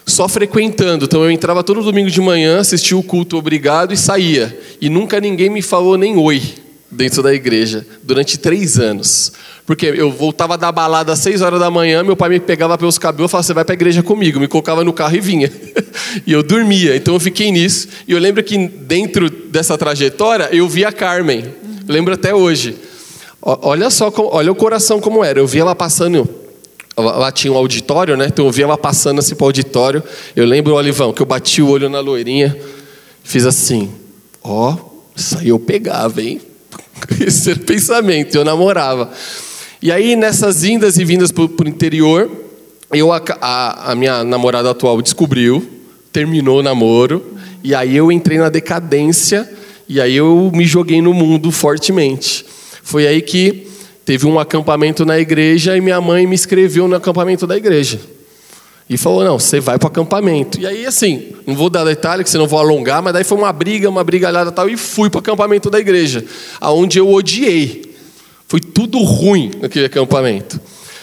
só frequentando. Então eu entrava todo domingo de manhã, assistia o culto obrigado e saía. E nunca ninguém me falou nem oi dentro da igreja, durante três anos. Porque eu voltava da balada às seis horas da manhã, meu pai me pegava pelos cabelos e falava: Você vai para a igreja comigo. Me colocava no carro e vinha. (laughs) e eu dormia. Então eu fiquei nisso. E eu lembro que dentro dessa trajetória eu via a Carmen. lembro até hoje. Olha só, olha o coração como era. Eu via ela passando. Lá tinha um auditório, né? Então eu via ela passando assim para o auditório. Eu lembro, Olivão, que eu bati o olho na loirinha, fiz assim: Ó, oh, isso aí eu pegava, hein? (laughs) Esse era o pensamento, eu namorava. E aí, nessas indas e vindas para o interior, eu, a, a, a, minha namorada atual descobriu, terminou o namoro, e aí eu entrei na decadência, e aí eu me joguei no mundo fortemente. Foi aí que teve um acampamento na igreja e minha mãe me inscreveu no acampamento da igreja. E falou: não, você vai para o acampamento. E aí, assim, não vou dar detalhe, que senão vou alongar, mas daí foi uma briga, uma brigalhada tal, e fui para o acampamento da igreja, aonde eu odiei. Foi tudo ruim naquele acampamento.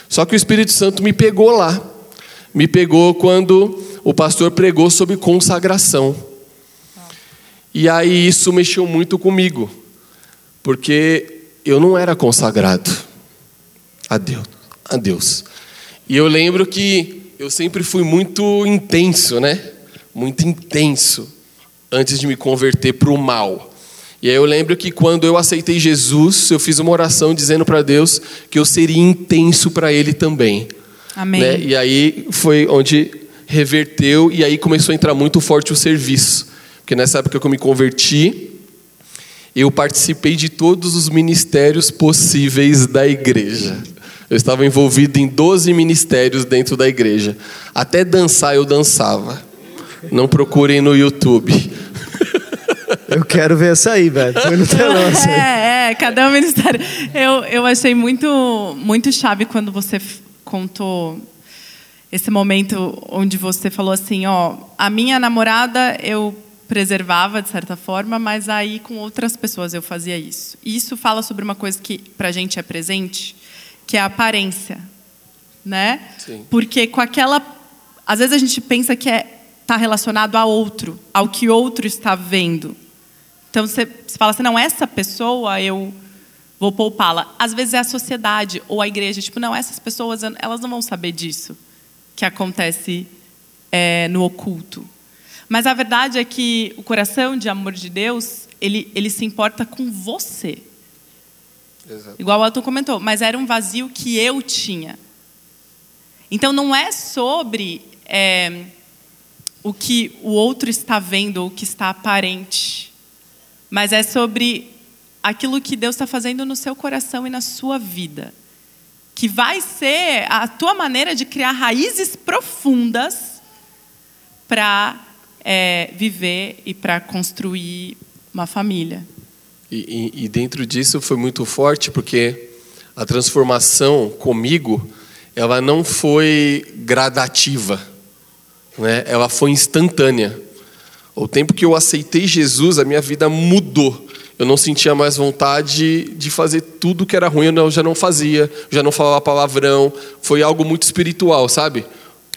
Só que o Espírito Santo me pegou lá. Me pegou quando o pastor pregou sobre consagração. E aí isso mexeu muito comigo, porque eu não era consagrado a Deus. A Deus. E eu lembro que eu sempre fui muito intenso, né? Muito intenso antes de me converter para o mal. E aí eu lembro que quando eu aceitei Jesus, eu fiz uma oração dizendo para Deus que eu seria intenso para Ele também. Amém. Né? E aí foi onde reverteu e aí começou a entrar muito forte o serviço. Porque nessa época que eu me converti, eu participei de todos os ministérios possíveis da igreja. Eu estava envolvido em 12 ministérios dentro da igreja. Até dançar eu dançava. Não procurem no YouTube. (laughs) Eu quero ver essa aí, velho. Foi no telão aí. É, é, cada um ministério. Eu, eu achei muito, muito chave quando você contou esse momento onde você falou assim, ó, a minha namorada eu preservava de certa forma, mas aí com outras pessoas eu fazia isso. E isso fala sobre uma coisa que pra gente é presente, que é a aparência, né? Sim. Porque com aquela, às vezes a gente pensa que é tá relacionado a outro, ao que outro está vendo. Então você, você fala assim, não, essa pessoa eu vou poupá-la. Às vezes é a sociedade ou a igreja, tipo, não, essas pessoas elas não vão saber disso que acontece é, no oculto. Mas a verdade é que o coração de amor de Deus, ele, ele se importa com você. Exato. Igual o Elton comentou, mas era um vazio que eu tinha. Então não é sobre é, o que o outro está vendo ou o que está aparente mas é sobre aquilo que Deus está fazendo no seu coração e na sua vida. Que vai ser a tua maneira de criar raízes profundas para é, viver e para construir uma família. E, e, e dentro disso foi muito forte porque a transformação comigo ela não foi gradativa, né? ela foi instantânea. O tempo que eu aceitei Jesus, a minha vida mudou. Eu não sentia mais vontade de fazer tudo que era ruim, eu já não fazia, já não falava palavrão. Foi algo muito espiritual, sabe?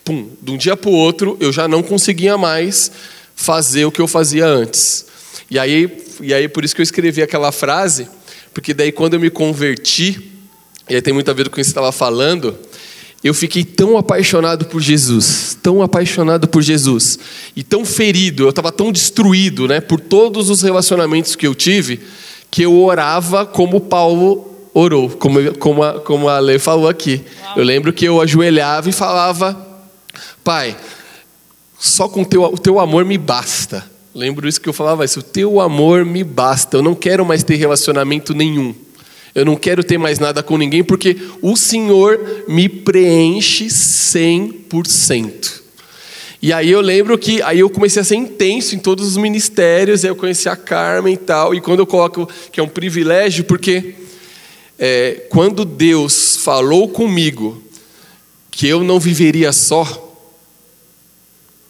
Pum, de um dia para o outro, eu já não conseguia mais fazer o que eu fazia antes. E aí, e aí por isso que eu escrevi aquela frase, porque daí quando eu me converti, e aí tem muito a ver com o que você estava falando, eu fiquei tão apaixonado por Jesus, tão apaixonado por Jesus, e tão ferido, eu estava tão destruído né, por todos os relacionamentos que eu tive, que eu orava como Paulo orou, como, como, a, como a Lê falou aqui. Uau. Eu lembro que eu ajoelhava e falava: Pai, só com teu, o teu amor me basta. Lembro isso que eu falava isso, o teu amor me basta. Eu não quero mais ter relacionamento nenhum. Eu não quero ter mais nada com ninguém porque o Senhor me preenche 100%. E aí eu lembro que aí eu comecei a ser intenso em todos os ministérios, aí eu conheci a Carmen e tal, e quando eu coloco que é um privilégio, porque é, quando Deus falou comigo que eu não viveria só,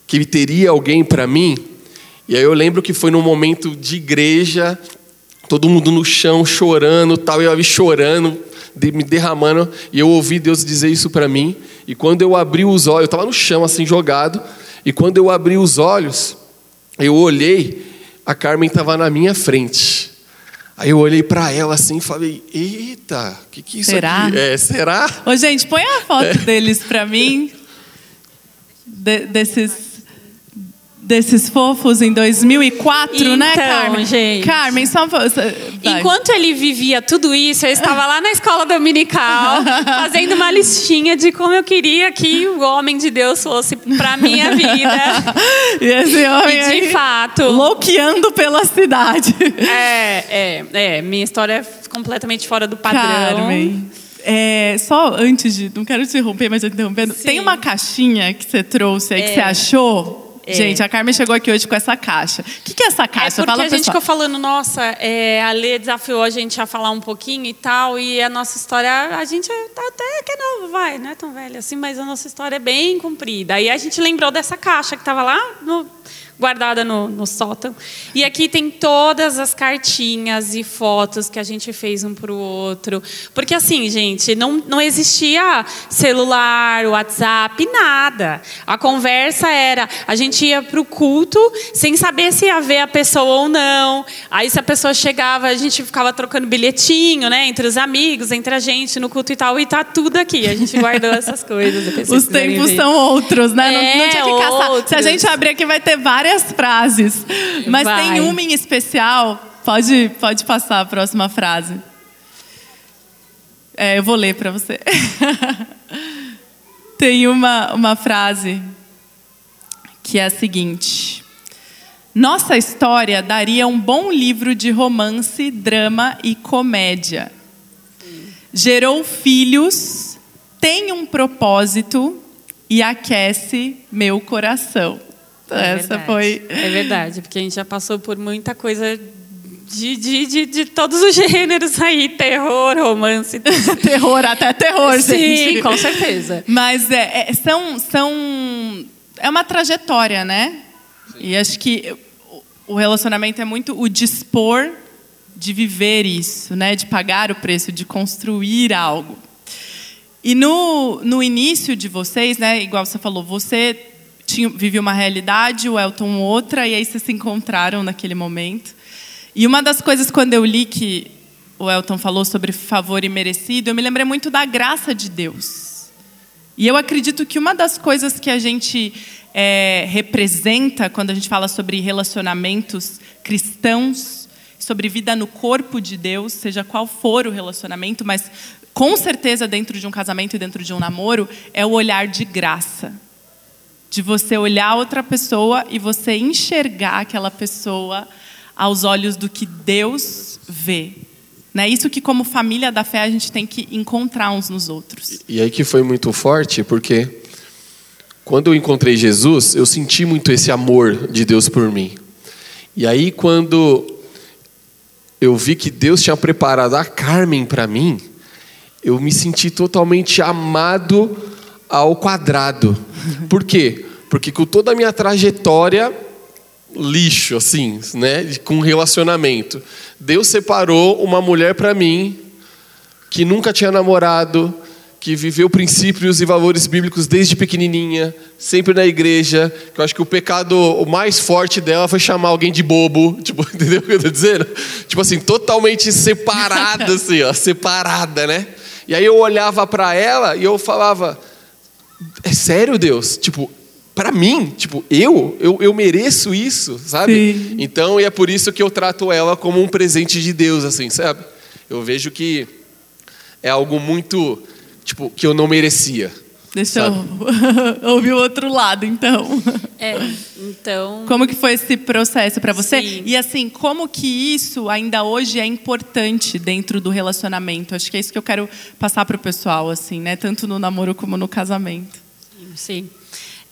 que teria alguém para mim, e aí eu lembro que foi num momento de igreja, todo mundo no chão chorando, tal, eu chorando, me derramando, e eu ouvi Deus dizer isso para mim, e quando eu abri os olhos, eu estava no chão assim jogado, e quando eu abri os olhos, eu olhei, a Carmen estava na minha frente. Aí eu olhei para ela assim e falei: Eita, o que, que é isso será? aqui é? Será? Ô, gente, põe a foto é. deles para mim. De, desses desses fofos em 2004, então, né, Carmen? Gente, Carmen, só vai. Enquanto ele vivia tudo isso, eu estava lá na escola dominical, (laughs) fazendo uma listinha de como eu queria que o homem de Deus fosse para minha vida. (laughs) e esse homem e de fato, louqueando pela cidade. É, é, é, minha história é completamente fora do padrão. Carmen. É, só antes de. Não quero te interromper, mas eu interrompendo. Sim. Tem uma caixinha que você trouxe aí é. que você achou é. Gente, a Carmen chegou aqui hoje com essa caixa. O que, que é essa caixa? É porque Fala, a gente ficou falando, nossa, é, a Lê desafiou a gente a falar um pouquinho e tal, e a nossa história, a gente tá até que é novo, vai, não é tão velha assim, mas a nossa história é bem comprida. Aí a gente lembrou dessa caixa que estava lá no guardada no, no sótão. E aqui tem todas as cartinhas e fotos que a gente fez um para o outro. Porque assim, gente, não, não existia celular, WhatsApp, nada. A conversa era, a gente ia para o culto sem saber se ia ver a pessoa ou não. Aí se a pessoa chegava, a gente ficava trocando bilhetinho, né, entre os amigos, entre a gente no culto e tal, e tá tudo aqui. A gente guardou essas coisas. Os tempos são outros, né? É, não, não tinha que caçar. Outros. Se a gente abrir aqui vai ter várias várias frases, mas Vai. tem uma em especial. Pode, pode passar a próxima frase. É, eu vou ler para você. (laughs) tem uma, uma frase que é a seguinte: Nossa história daria um bom livro de romance, drama e comédia. Gerou filhos, tem um propósito e aquece meu coração. É Essa verdade. foi. É verdade, porque a gente já passou por muita coisa de, de, de, de, todos os gêneros aí, terror, romance. (laughs) terror, até terror, Sim, gente. com certeza. Mas é, é, são, são. É uma trajetória, né? Sim. E acho que o relacionamento é muito o dispor de viver isso, né? De pagar o preço, de construir algo. E no, no início de vocês, né? Igual você falou, você tinha, vivia uma realidade, o Elton outra, e aí vocês se encontraram naquele momento. E uma das coisas, quando eu li que o Elton falou sobre favor imerecido, eu me lembrei muito da graça de Deus. E eu acredito que uma das coisas que a gente é, representa quando a gente fala sobre relacionamentos cristãos, sobre vida no corpo de Deus, seja qual for o relacionamento, mas com certeza dentro de um casamento e dentro de um namoro, é o olhar de graça de você olhar outra pessoa e você enxergar aquela pessoa aos olhos do que Deus vê. Né? Isso que, como família da fé, a gente tem que encontrar uns nos outros. E aí que foi muito forte, porque quando eu encontrei Jesus, eu senti muito esse amor de Deus por mim. E aí, quando eu vi que Deus tinha preparado a Carmen para mim, eu me senti totalmente amado ao quadrado. Por quê? Porque com toda a minha trajetória lixo assim, né, com relacionamento, Deus separou uma mulher para mim que nunca tinha namorado, que viveu princípios e valores bíblicos desde pequenininha, sempre na igreja, que eu acho que o pecado o mais forte dela foi chamar alguém de bobo, (laughs) tipo, entendeu o que eu tô dizendo? Tipo assim, totalmente separada (laughs) assim, ó, separada, né? E aí eu olhava para ela e eu falava: é sério, Deus? Tipo, para mim, tipo, eu, eu, eu mereço isso, sabe? Sim. Então, e é por isso que eu trato ela como um presente de Deus, assim, sabe? Eu vejo que é algo muito, tipo, que eu não merecia. Deixa eu (laughs) ouvir o outro lado, então. É, então. Como que foi esse processo para você? Sim. E assim, como que isso ainda hoje é importante dentro do relacionamento? Acho que é isso que eu quero passar para o pessoal, assim, né? Tanto no namoro como no casamento. Sim.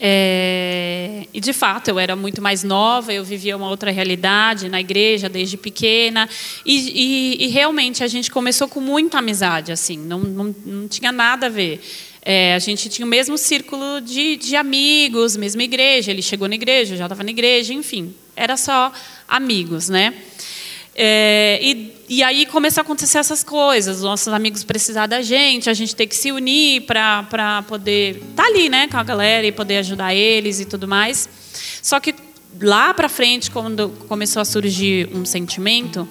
É, e de fato, eu era muito mais nova, eu vivia uma outra realidade na igreja desde pequena. E, e, e realmente a gente começou com muita amizade, assim, não, não, não tinha nada a ver. É, a gente tinha o mesmo círculo de, de amigos, mesma igreja. Ele chegou na igreja, eu já estava na igreja, enfim, era só amigos, né? É, e, e, aí começou a acontecer essas coisas, os nossos amigos precisar da gente, a gente ter que se unir para poder estar tá ali, né, com a galera e poder ajudar eles e tudo mais. Só que lá para frente, quando começou a surgir um sentimento,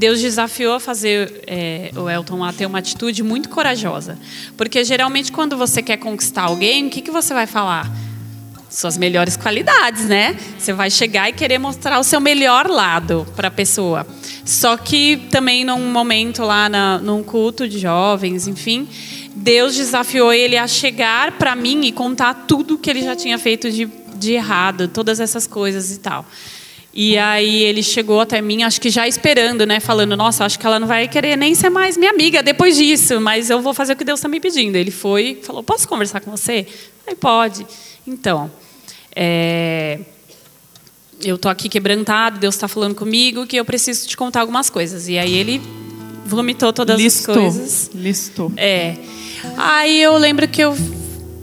Deus desafiou a fazer é, o Elton a ter uma atitude muito corajosa, porque geralmente quando você quer conquistar alguém, o que, que você vai falar? suas melhores qualidades, né? Você vai chegar e querer mostrar o seu melhor lado para a pessoa. Só que também num momento lá na, num culto de jovens, enfim, Deus desafiou ele a chegar para mim e contar tudo que ele já tinha feito de, de errado, todas essas coisas e tal. E aí ele chegou até mim, acho que já esperando, né? Falando, nossa, acho que ela não vai querer nem ser mais minha amiga depois disso, mas eu vou fazer o que Deus está me pedindo. Ele foi falou, posso conversar com você? Aí pode. Então, é, eu tô aqui quebrantado, Deus está falando comigo que eu preciso te contar algumas coisas. E aí ele vomitou todas listou, as coisas. Listou. É. Aí eu lembro que eu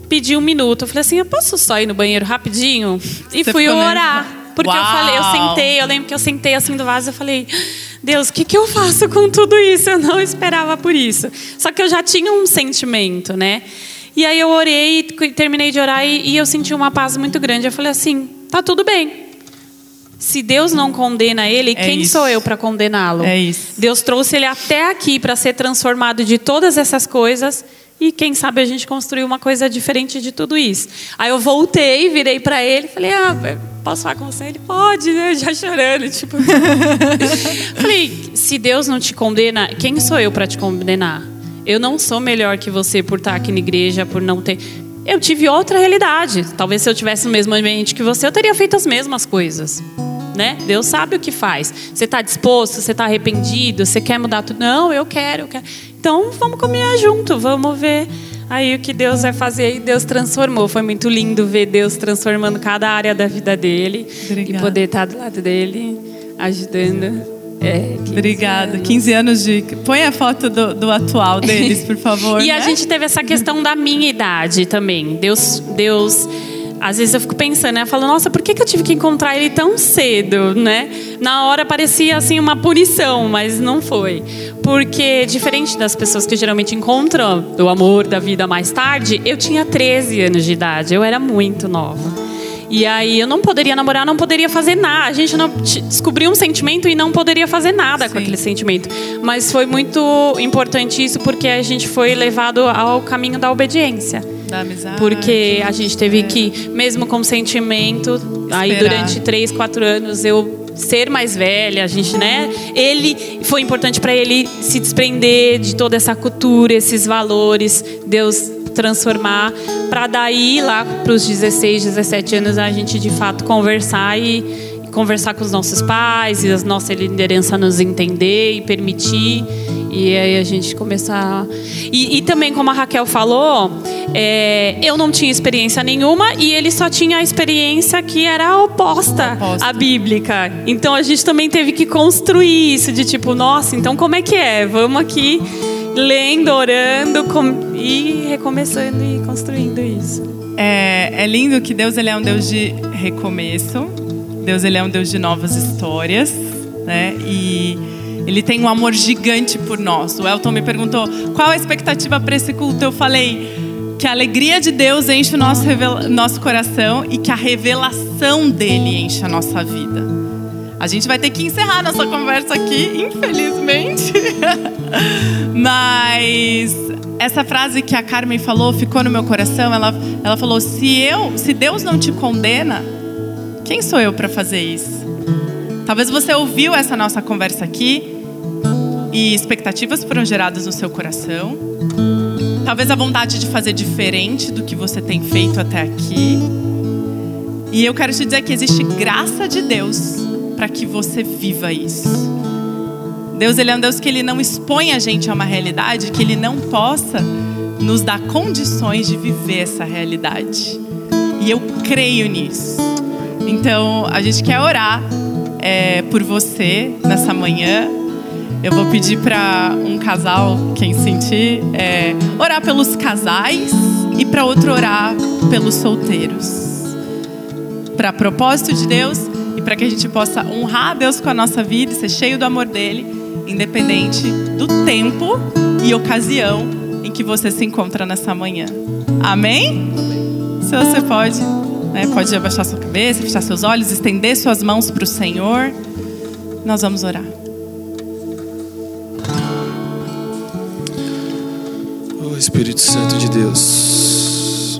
pedi um minuto. Eu falei assim, eu posso só ir no banheiro rapidinho? E Você fui ficou orar. Porque eu Uau! falei, eu sentei, eu lembro que eu sentei assim do vaso, eu falei, Deus, o que, que eu faço com tudo isso? Eu não esperava por isso. Só que eu já tinha um sentimento, né? E aí eu orei, terminei de orar e, e eu senti uma paz muito grande. Eu falei assim, tá tudo bem. Se Deus não condena ele, É quem isso. sou eu para condená-lo? É. Deus trouxe ele até aqui para ser transformado de todas essas coisas e quem sabe a gente construir uma coisa diferente de tudo isso. Aí eu voltei, virei para ele, falei: "Ah, posso falar com você?" Ele pode, né? Já chorando, (laughs) tipo. falei: "Se Deus não te condena, quem sou eu para te condenar? Eu não sou melhor que você por estar aqui na igreja, por não ter eu tive outra realidade. Talvez se eu tivesse no mesmo ambiente que você, eu teria feito as mesmas coisas né? Deus sabe o que faz. Você está disposto? Você está arrependido? Você quer mudar tudo? Não, eu quero, eu quero. Então vamos caminhar junto, vamos ver aí o que Deus vai fazer. E Deus transformou. Foi muito lindo ver Deus transformando cada área da vida dele Obrigada. e poder estar do lado dele, ajudando. É, 15 Obrigada. anos. 15 anos de. Põe a foto do, do atual deles, (laughs) por favor. E a né? gente teve essa questão da minha idade também. Deus, Deus, às vezes eu fico pensando, né? Eu falo, nossa, por que, que eu tive que encontrar ele tão cedo, né? Na hora parecia assim uma punição, mas não foi. Porque diferente das pessoas que geralmente encontram o amor da vida mais tarde, eu tinha 13 anos de idade, eu era muito nova. E aí eu não poderia namorar, não poderia fazer nada. A gente não descobriu um sentimento e não poderia fazer nada com Sim. aquele sentimento. Mas foi muito importante isso porque a gente foi levado ao caminho da obediência. Da amizade. Porque a gente teve que, mesmo com sentimento, aí Esperar. durante três, quatro anos eu ser mais velha, a gente, né? Ele foi importante para ele se desprender de toda essa cultura, esses valores, Deus transformar, para daí lá para os 16, 17 anos a gente de fato conversar e conversar com os nossos pais e a nossa liderança nos entender e permitir. E aí a gente começar e, e também como a Raquel falou é, eu não tinha experiência nenhuma e ele só tinha a experiência que era oposta, Oposta. à bíblica. Então a gente também teve que construir isso de tipo nossa então como é que é? Vamos aqui lendo orando com- e recomeçando e construindo isso É, é lindo que Deus ele é um Deus de recomeço. Deus ele é um Deus de novas histórias, né? E ele tem um amor gigante por nós. O Elton me perguntou qual a expectativa para esse culto. Eu falei que a alegria de Deus enche o nosso, nosso coração e que a revelação dele enche a nossa vida. A gente vai ter que encerrar nossa conversa aqui, infelizmente. (laughs) Mas essa frase que a Carmen falou ficou no meu coração. Ela, ela falou: se eu, se Deus não te condena, quem sou eu para fazer isso? Talvez você ouviu essa nossa conversa aqui e expectativas foram geradas no seu coração. Talvez a vontade de fazer diferente do que você tem feito até aqui. E eu quero te dizer que existe graça de Deus para que você viva isso. Deus ele é um Deus que ele não expõe a gente a uma realidade que ele não possa nos dar condições de viver essa realidade. E eu creio nisso. Então a gente quer orar é, por você nessa manhã. Eu vou pedir para um casal, quem sentir, é, orar pelos casais e para outro orar pelos solteiros. Para propósito de Deus e para que a gente possa honrar a Deus com a nossa vida e ser cheio do amor dele, independente do tempo e ocasião em que você se encontra nessa manhã. Amém? Se você pode, né, pode abaixar sua cabeça, fechar seus olhos, estender suas mãos para o Senhor. Nós vamos orar. Oh Espírito Santo de Deus.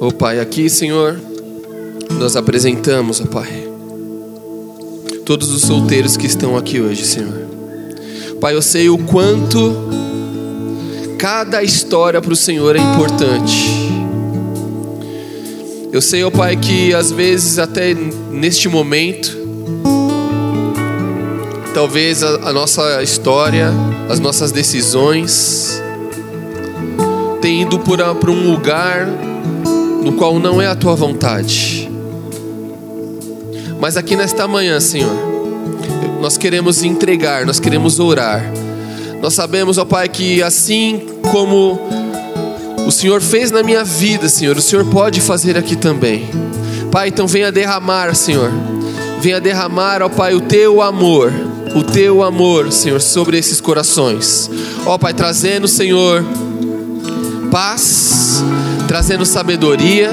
Oh Pai, aqui, Senhor, nós apresentamos, ó Pai, todos os solteiros que estão aqui hoje, Senhor. Pai, eu sei o quanto cada história para o Senhor é importante. Eu sei, ó Pai, que às vezes até neste momento talvez a, a nossa história, as nossas decisões, tem ido para um lugar no qual não é a tua vontade. Mas aqui nesta manhã, Senhor, nós queremos entregar, nós queremos orar. Nós sabemos, ó Pai, que assim como o Senhor fez na minha vida, Senhor, o Senhor pode fazer aqui também. Pai, então venha derramar, Senhor. Venha derramar, ó Pai, o teu amor o teu amor, Senhor, sobre esses corações. Ó Pai, trazendo, Senhor, paz, trazendo sabedoria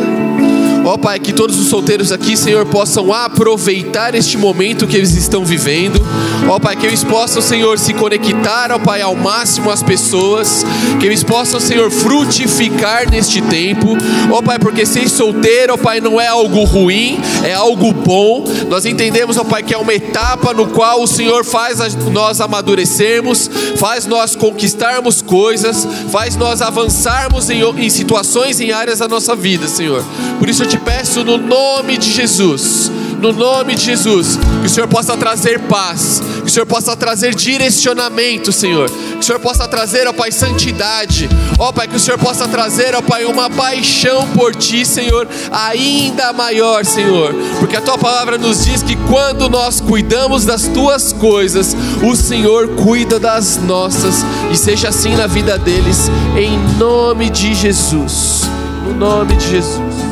Ó oh, Pai, que todos os solteiros aqui, Senhor, possam aproveitar este momento que eles estão vivendo. Ó oh, Pai, que eles possam, Senhor, se conectar, ó oh, Pai, ao máximo às pessoas. Que eles possam, Senhor, frutificar neste tempo. Ó Pai, porque ser solteiro, ó Pai, não é algo ruim, é algo bom. Nós entendemos, ó Pai, que é uma etapa no qual o Senhor faz nós amadurecermos, faz nós conquistarmos coisas, faz nós avançarmos em, em situações, em áreas da nossa vida, Senhor. Por isso eu te te peço no nome de Jesus, no nome de Jesus, que o Senhor possa trazer paz, que o Senhor possa trazer direcionamento, Senhor, que o Senhor possa trazer, ó Pai, santidade, ó Pai, que o Senhor possa trazer, ó Pai, uma paixão por Ti, Senhor, ainda maior, Senhor, porque a Tua palavra nos diz que quando nós cuidamos das Tuas coisas, o Senhor cuida das nossas, e seja assim na vida deles, em nome de Jesus, no nome de Jesus.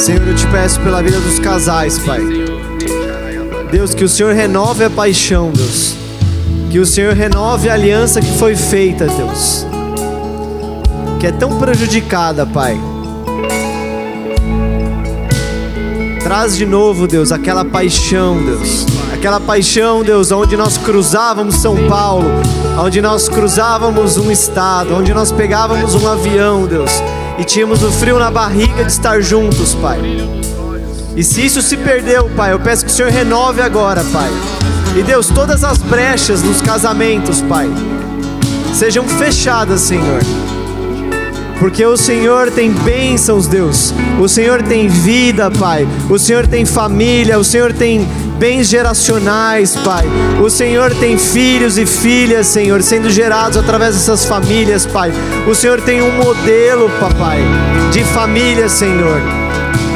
Senhor, eu te peço pela vida dos casais, Pai. Deus, que o Senhor renove a paixão, Deus. Que o Senhor renove a aliança que foi feita, Deus. Que é tão prejudicada, Pai. Traz de novo, Deus, aquela paixão, Deus. Aquela paixão, Deus, onde nós cruzávamos São Paulo, onde nós cruzávamos um estado, onde nós pegávamos um avião, Deus e tínhamos o frio na barriga de estar juntos, Pai. E se isso se perdeu, Pai, eu peço que o Senhor renove agora, Pai. E Deus, todas as brechas nos casamentos, Pai, sejam fechadas, Senhor. Porque o Senhor tem bênçãos, Deus. O Senhor tem vida, Pai. O Senhor tem família. O Senhor tem bens geracionais, Pai. O Senhor tem filhos e filhas, Senhor, sendo gerados através dessas famílias, Pai. O Senhor tem um modelo, Papai, de família, Senhor.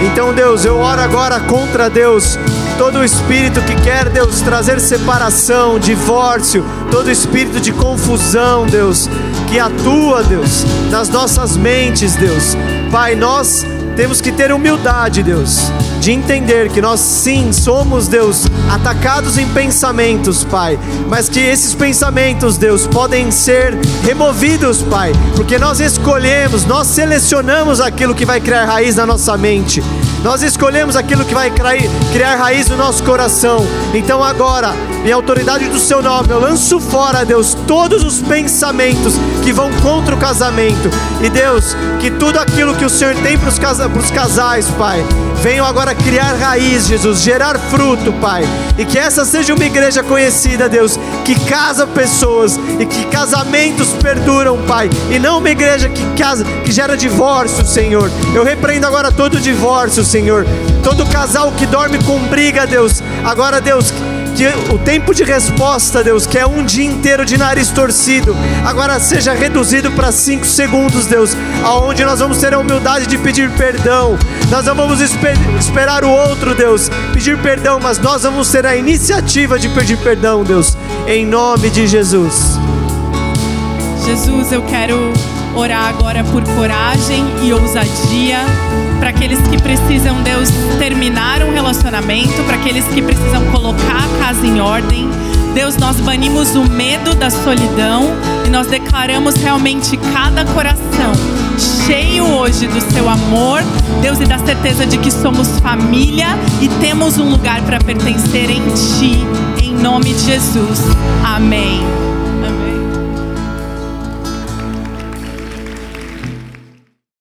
Então, Deus, eu oro agora contra Deus todo o espírito que quer, Deus, trazer separação, divórcio, todo espírito de confusão, Deus, que atua, Deus, nas nossas mentes, Deus. Pai, nós temos que ter humildade, Deus, de entender que nós sim somos, Deus, atacados em pensamentos, Pai, mas que esses pensamentos, Deus, podem ser removidos, Pai, porque nós escolhemos, nós selecionamos aquilo que vai criar raiz na nossa mente. Nós escolhemos aquilo que vai criar raiz no nosso coração. Então agora, em autoridade do seu nome, eu lanço fora, Deus, todos os pensamentos que vão contra o casamento. E Deus, que tudo aquilo que o Senhor tem para os casais, Pai. Venham agora criar raiz, Jesus, gerar fruto, Pai. E que essa seja uma igreja conhecida, Deus, que casa pessoas e que casamentos perduram, Pai. E não uma igreja que casa, que gera divórcio, Senhor. Eu repreendo agora todo divórcio, Senhor. Todo casal que dorme com briga, Deus. Agora, Deus, que o tempo de resposta, Deus, que é um dia inteiro de nariz torcido, agora seja reduzido para cinco segundos, Deus, aonde nós vamos ter a humildade de pedir perdão. Nós não vamos esper esperar o outro, Deus, pedir perdão, mas nós vamos ter a iniciativa de pedir perdão, Deus, em nome de Jesus. Jesus, eu quero orar agora por coragem e ousadia para aqueles que precisam, Deus, terminar um relacionamento, para aqueles que precisam colocar a casa em ordem. Deus, nós banimos o medo da solidão e nós declaramos realmente cada coração cheio hoje do seu amor, Deus, e da certeza de que somos família e temos um lugar para pertencer em Ti, em nome de Jesus. Amém.